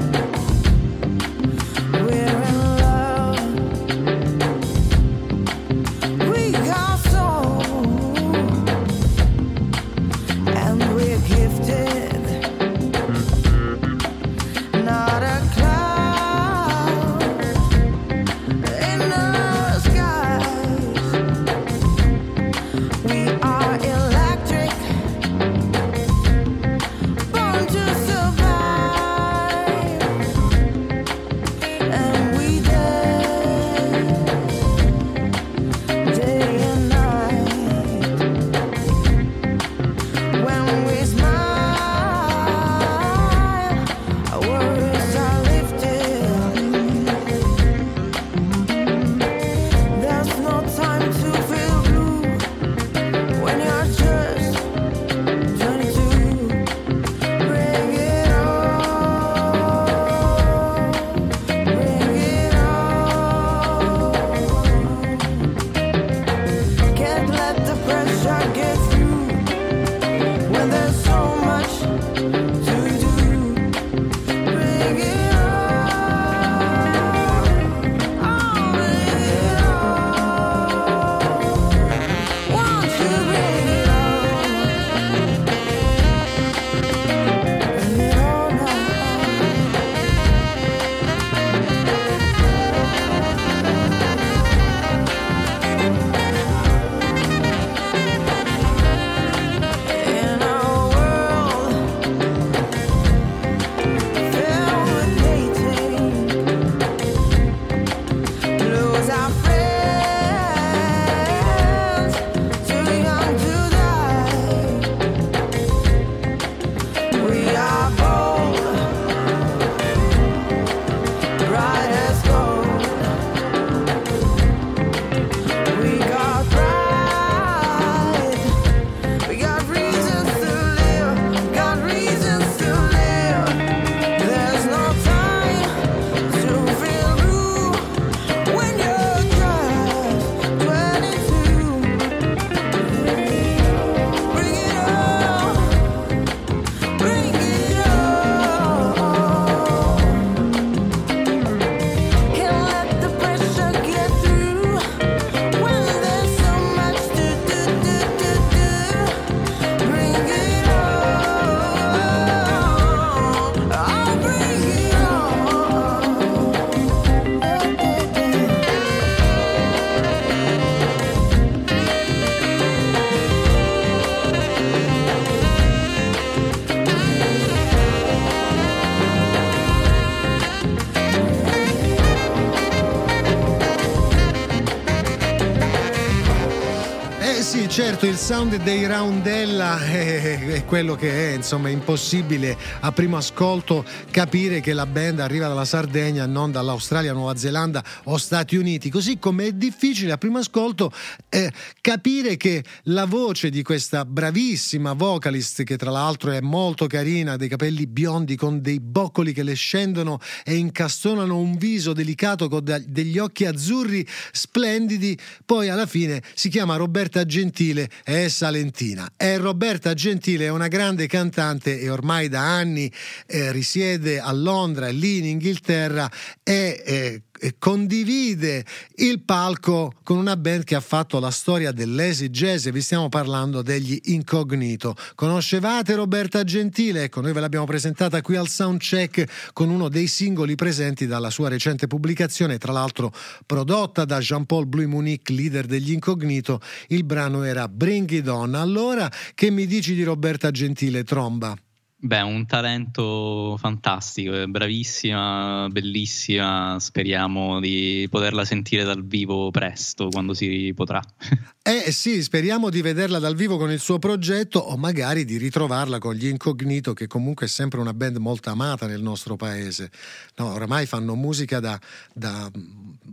Sound dei Roundella è, è quello che è, insomma, è impossibile a primo ascolto capire che la band arriva dalla Sardegna, non dall'Australia, Nuova Zelanda o Stati Uniti, così come è difficile a primo ascolto eh, capire che la voce di questa bravissima vocalist, che tra l'altro è molto carina, dei capelli biondi con dei boccoli che le scendono e incastonano un viso delicato con degli occhi azzurri splendidi, poi alla fine si chiama Roberta Gentile e è salentina. E Roberta Gentile è una grande cantante e ormai da anni eh, risiede a Londra e lì in Inghilterra e eh, condivide il palco con una band che ha fatto la storia dell'easy jazz vi stiamo parlando degli Incognito. Conoscevate Roberta Gentile? Ecco, noi ve l'abbiamo presentata qui al Soundcheck con uno dei singoli presenti dalla sua recente pubblicazione, tra l'altro prodotta da Jean-Paul Blouy Munique, leader degli Incognito. Il brano era Bring It On. Allora, che mi dici di Roberta Gentile, tromba? Beh, un talento fantastico, è bravissima, bellissima. Speriamo di poterla sentire dal vivo presto, quando si potrà. Eh sì, speriamo di vederla dal vivo con il suo progetto o magari di ritrovarla con gli Incognito, che comunque è sempre una band molto amata nel nostro paese. No, oramai fanno musica da, da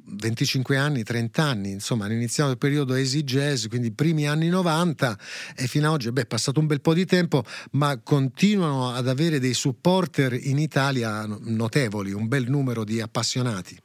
25 anni, 30 anni, insomma, hanno iniziato il periodo easy jazz, quindi i primi anni 90 e fino ad oggi, beh, è passato un bel po' di tempo, ma continuano ad avere dei supporter in Italia notevoli, un bel numero di appassionati.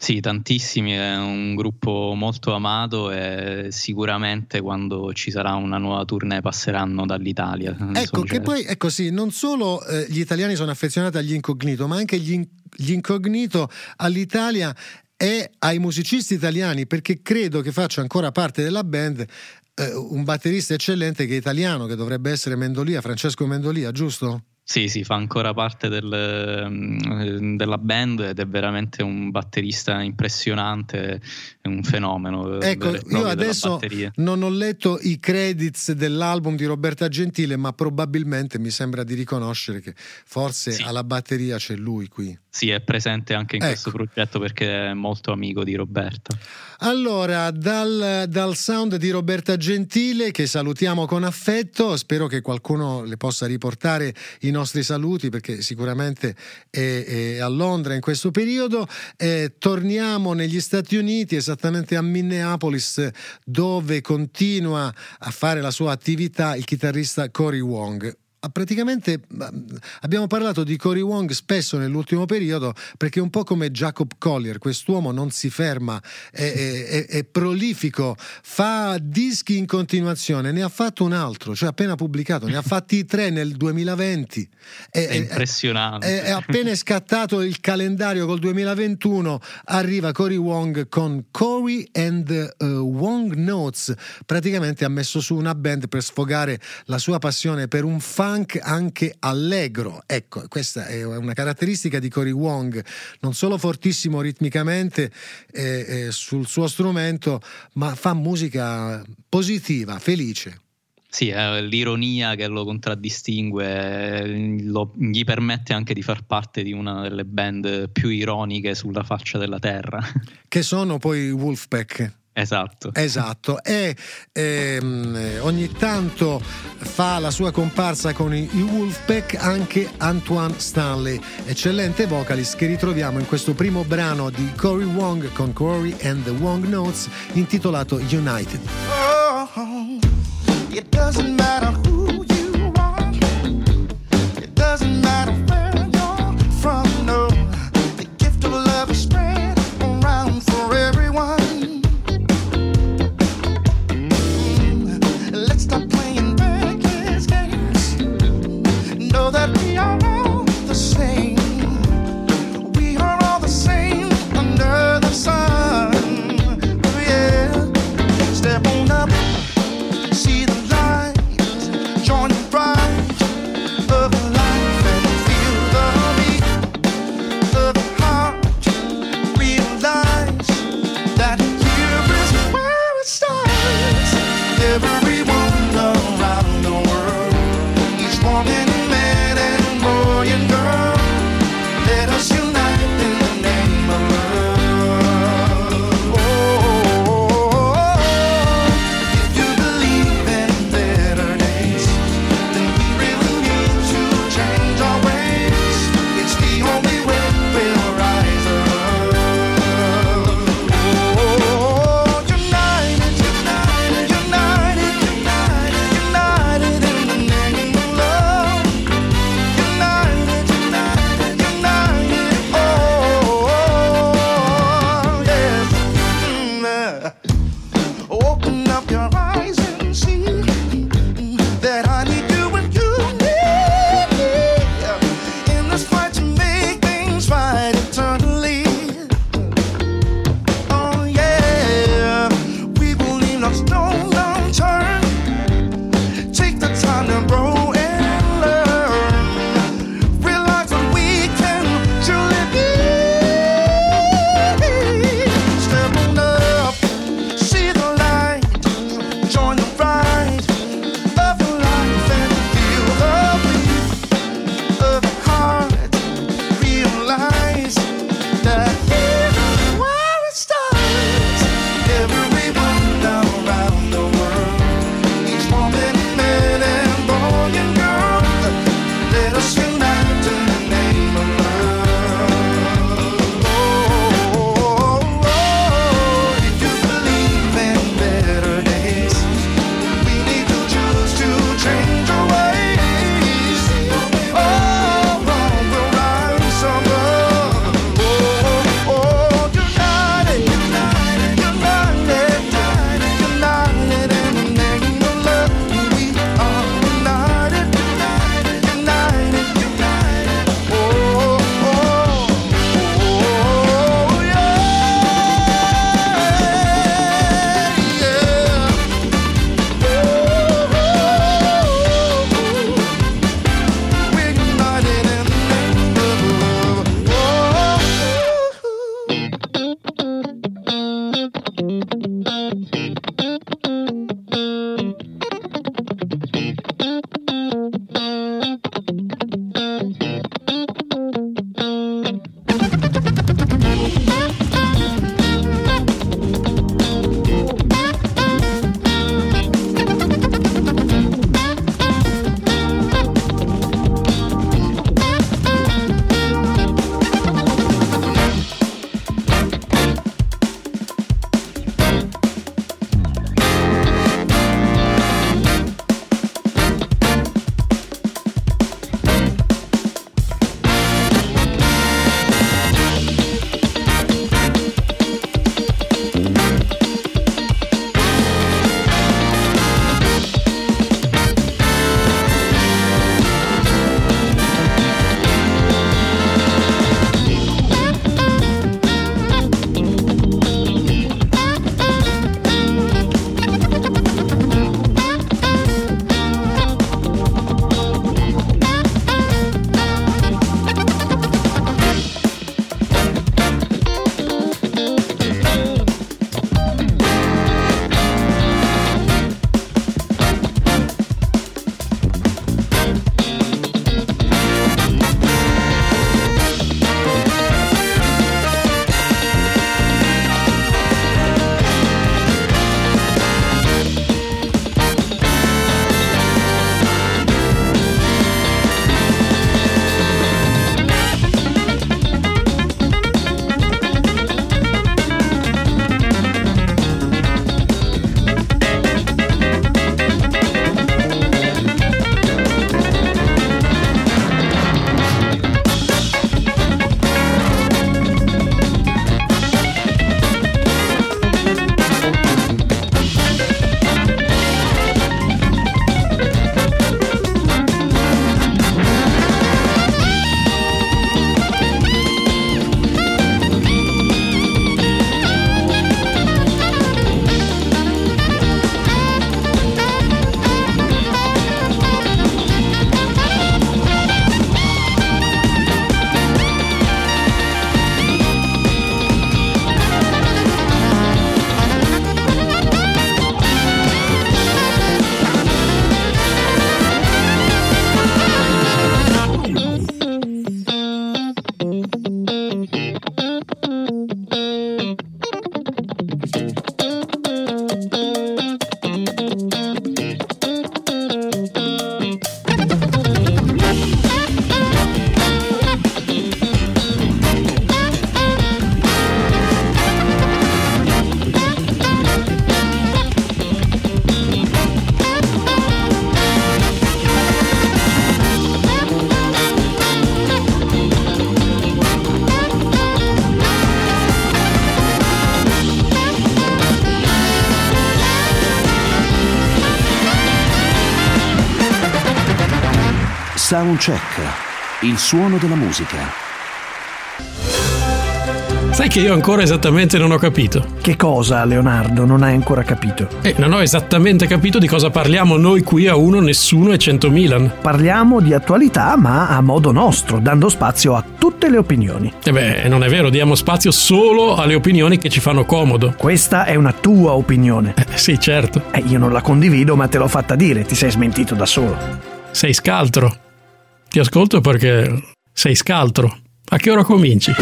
Sì, tantissimi, è un gruppo molto amato e sicuramente quando ci sarà una nuova tournée passeranno dall'Italia. Ecco, che poi, ecco sì, non solo eh, gli italiani sono affezionati agli incognito, ma anche gli, in- gli incognito all'Italia e ai musicisti italiani, perché credo che faccia ancora parte della band eh, un batterista eccellente che è italiano, che dovrebbe essere Mendolia, Francesco Mendolia, giusto? Sì, sì, fa ancora parte del, mm, della band ed è veramente un batterista impressionante, è un fenomeno. Ecco, vero e io adesso non ho letto i credits dell'album di Roberta Gentile, ma probabilmente mi sembra di riconoscere che forse alla batteria c'è lui qui. Sì, è presente anche in Ecco. questo progetto perché è molto amico di Roberta. Allora, dal, dal sound di Roberta Gentile, che salutiamo con affetto, spero che qualcuno le possa riportare i nostri saluti perché sicuramente è, è a Londra in questo periodo. Eh, torniamo negli Stati Uniti, esattamente a Minneapolis, dove continua a fare la sua attività il chitarrista Cory Wong. Praticamente abbiamo parlato di Cory Wong spesso nell'ultimo periodo perché è un po' come Jacob Collier, quest'uomo non si ferma, è, è- è- prolifico, fa dischi in continuazione, ne ha fatto un altro, cioè appena pubblicato, ne ha fatti tre nel 2020. È, È impressionante. è, appena scattato il calendario col 2021, arriva Cory Wong con Cory and uh, Wong Notes. Praticamente ha messo su una band per sfogare la sua passione per un funk anche allegro. Ecco, questa è una caratteristica di Cory Wong, non solo fortissimo ritmicamente eh, eh, sul suo strumento, ma fa musica positiva, felice. Sì, è l'ironia che lo contraddistingue, eh, lo- gli permette anche di far parte di una delle band più ironiche sulla faccia della terra. Che sono poi i Wolfpack. Esatto. Esatto, e ehm, eh, ogni tanto fa la sua comparsa con i, i Wolfpack anche Antoine Stanley, eccellente vocalist che ritroviamo in questo primo brano di Cory Wong con Cory and the Wong Notes intitolato United. Oh, it doesn't matter who you are. It doesn't matter Soundcheck, il suono della musica. Sai che io ancora esattamente non ho capito. Che cosa, Leonardo, non hai ancora capito? Eh, non ho esattamente capito di cosa parliamo noi qui a uno, nessuno e 100 Milan. Parliamo di attualità, ma a modo nostro, dando spazio a tutte le opinioni. E beh, non è vero, diamo spazio solo alle opinioni che ci fanno comodo. Questa è una tua opinione. Eh, sì, certo. Eh, io non la condivido, ma te l'ho fatta dire, ti sei smentito da solo. Sei scaltro. Ti ascolto perché sei scaltro. A che ora cominci?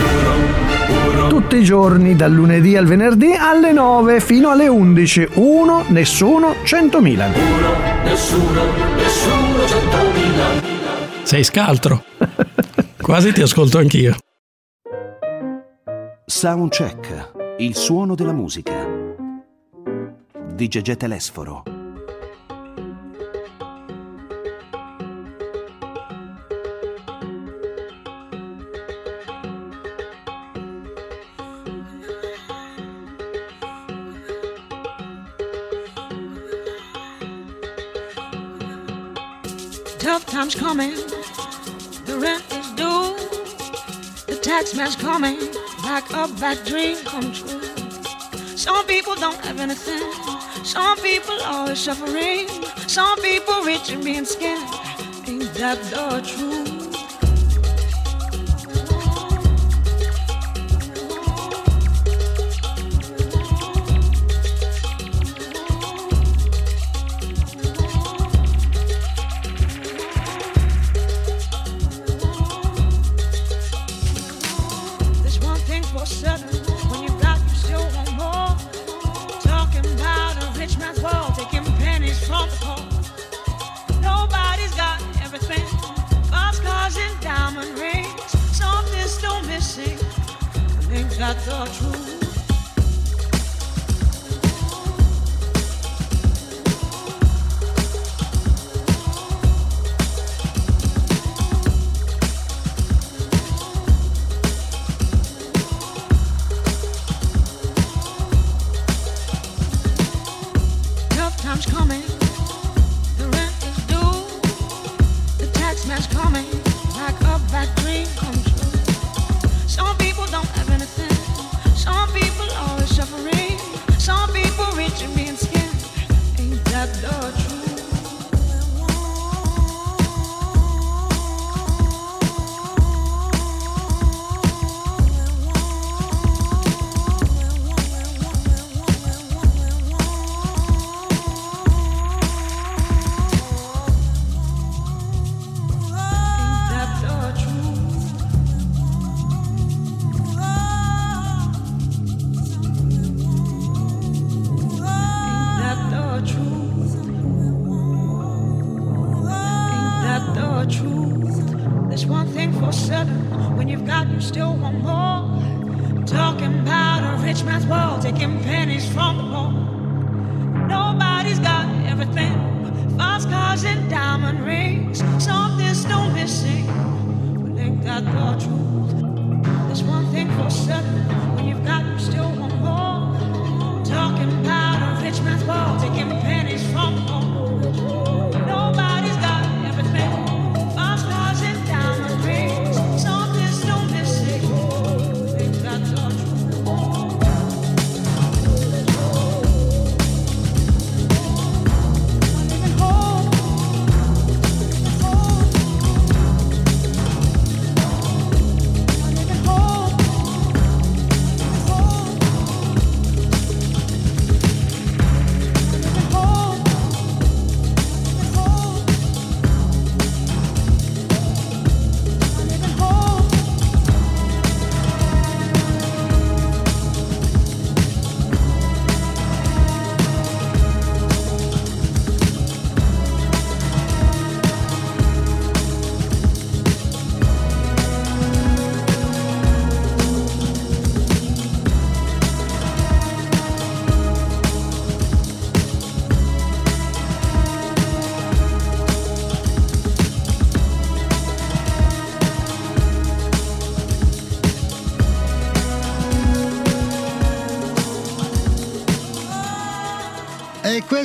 Tutti i giorni, dal lunedì al venerdì alle 9 fino alle 11. Uno, nessuno, 100.000. Nessuno, nessuno, centomila. Sei scaltro. Quasi ti ascolto anch'io. Soundcheck, il suono della musica. Di Gegè Telesforo. Times coming, the rent is due, the tax man's coming, like a bad dream come true. Some people don't have anything, some people always suffering, some people rich and being scared. Ain't that the truth?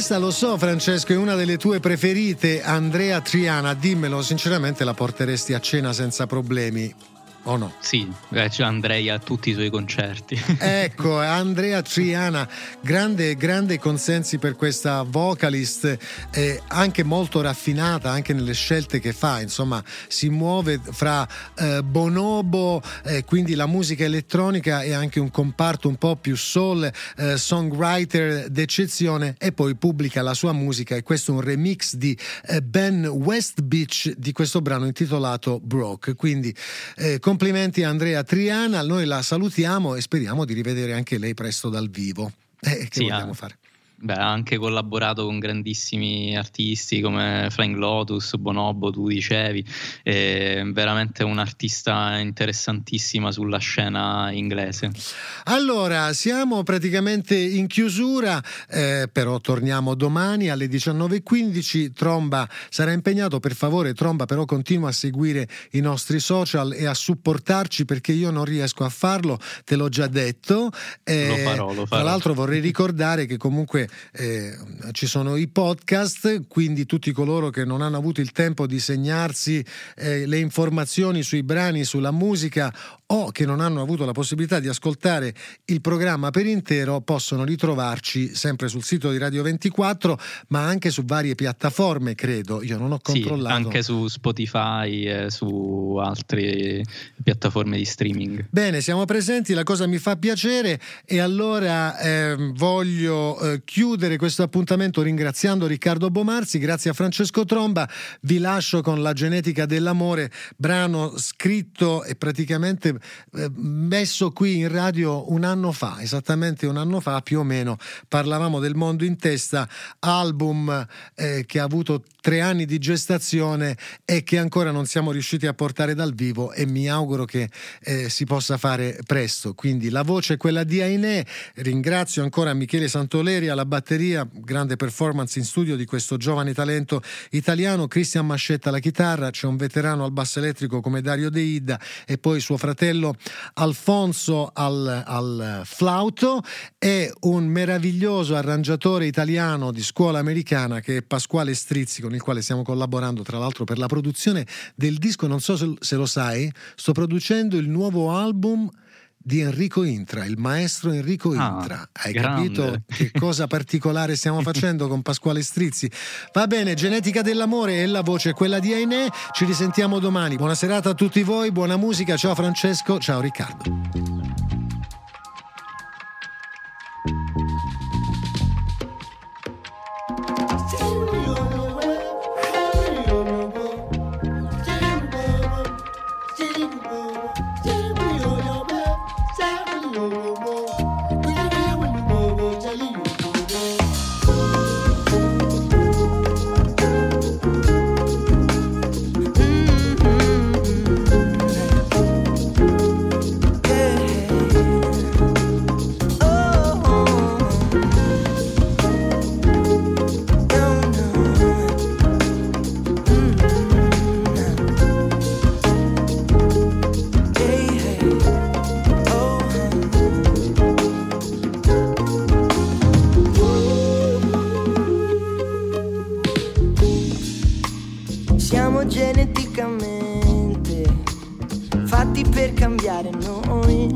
Questa lo so, Francesco, è una delle tue preferite, Andrea Triana. Dimmelo, sinceramente la porteresti a cena senza problemi. O no? Sì, eh, andrei a tutti i suoi concerti. Ecco, Andrea Triana, grande, grande consensi per questa vocalist, eh, anche molto raffinata anche nelle scelte che fa, insomma si muove fra eh, bonobo, eh, quindi la musica elettronica e anche un comparto un po' più soul, eh, songwriter d'eccezione e poi pubblica la sua musica e questo è un remix di eh, Ben West Beach di questo brano intitolato Broke, quindi eh, complimenti a Andrea Triana, noi la salutiamo e speriamo di rivedere anche lei presto dal vivo. Eh, che Sì, vogliamo ah. fare? Beh, ha anche collaborato con grandissimi artisti come Flying Lotus, Bonobo, tu dicevi, è veramente un'artista interessantissima sulla scena inglese. Allora, siamo praticamente in chiusura, eh, però torniamo domani alle 19.15. Tromba sarà impegnato, per favore, Tromba però continua a seguire i nostri social e a supportarci perché io non riesco a farlo, te l'ho già detto. Eh, Lo farò, lo Tra farò. l'altro vorrei ricordare che comunque eh, ci sono i podcast, quindi tutti coloro che non hanno avuto il tempo di segnarsi eh, le informazioni sui brani, sulla musica o che non hanno avuto la possibilità di ascoltare il programma per intero possono ritrovarci sempre sul sito di Radio 24 ma anche su varie piattaforme credo. Io non ho Sì, controllato. anche su Spotify e su altre piattaforme di streaming. Bene, siamo presenti, la cosa mi fa piacere. E allora ehm, voglio eh, chiudere questo appuntamento ringraziando Riccardo Bomarzi, grazie a Francesco Tromba, vi lascio con La genetica dell'amore, brano scritto e praticamente eh, messo qui in radio un anno fa, esattamente un anno fa più o meno, parlavamo del mondo in testa, album eh, che ha avuto tre anni di gestazione e che ancora non siamo riusciti a portare dal vivo e mi auguro che eh, si possa fare presto. Quindi la voce è quella di Ainè, ringrazio ancora Michele Santoleri alla batteria, grande performance in studio di questo giovane talento italiano, Cristian Mascetta alla chitarra, c'è un veterano al basso elettrico come Dario De Ida e poi suo fratello Alfonso al, al flauto. E un meraviglioso arrangiatore italiano di scuola americana che è Pasquale Strizzi con il quale stiamo collaborando tra l'altro per la produzione del disco, non so se, se lo sai, sto producendo il nuovo album di Enrico Intra, il maestro Enrico Ah, Intra. Hai grande. capito che cosa particolare stiamo facendo con Pasquale Strizzi? Va bene, Genetica dell'amore e la voce è quella di Ainè. Ci risentiamo domani. Buona serata a tutti voi, buona musica. Ciao Francesco, ciao Riccardo. Cambiare noi,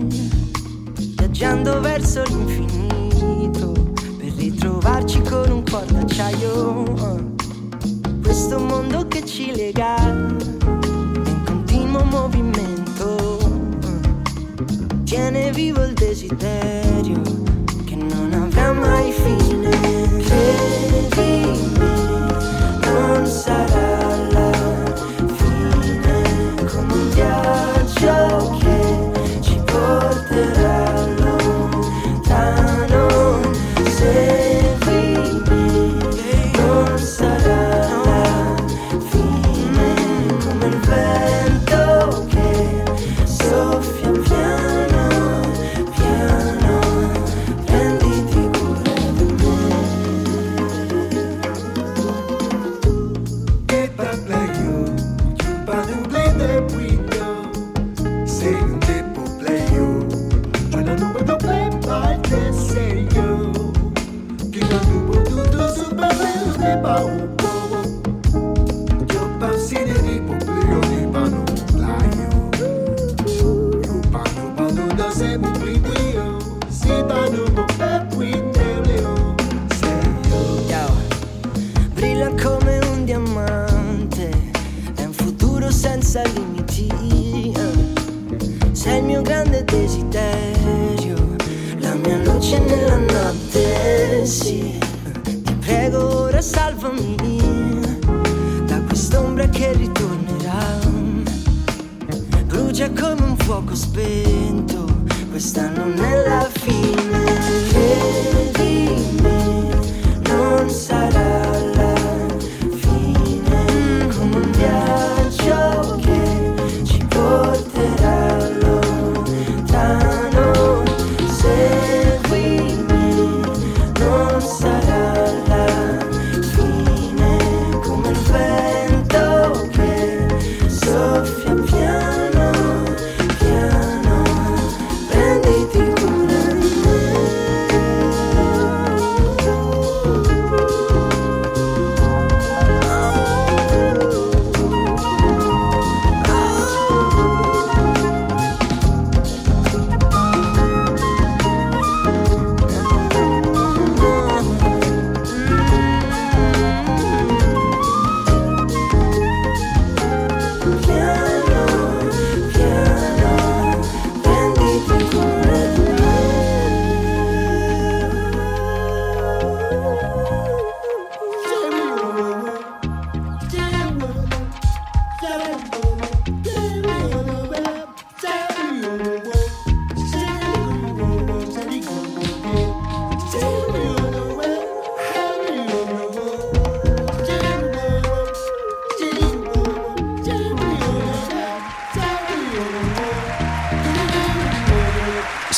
viaggiando verso l'infinito per ritrovarci con un cuore d'acciaio. Questo mondo che ci lega è in continuo movimento, tiene vivo il desiderio che non avrà mai fine. Credimi, non sarà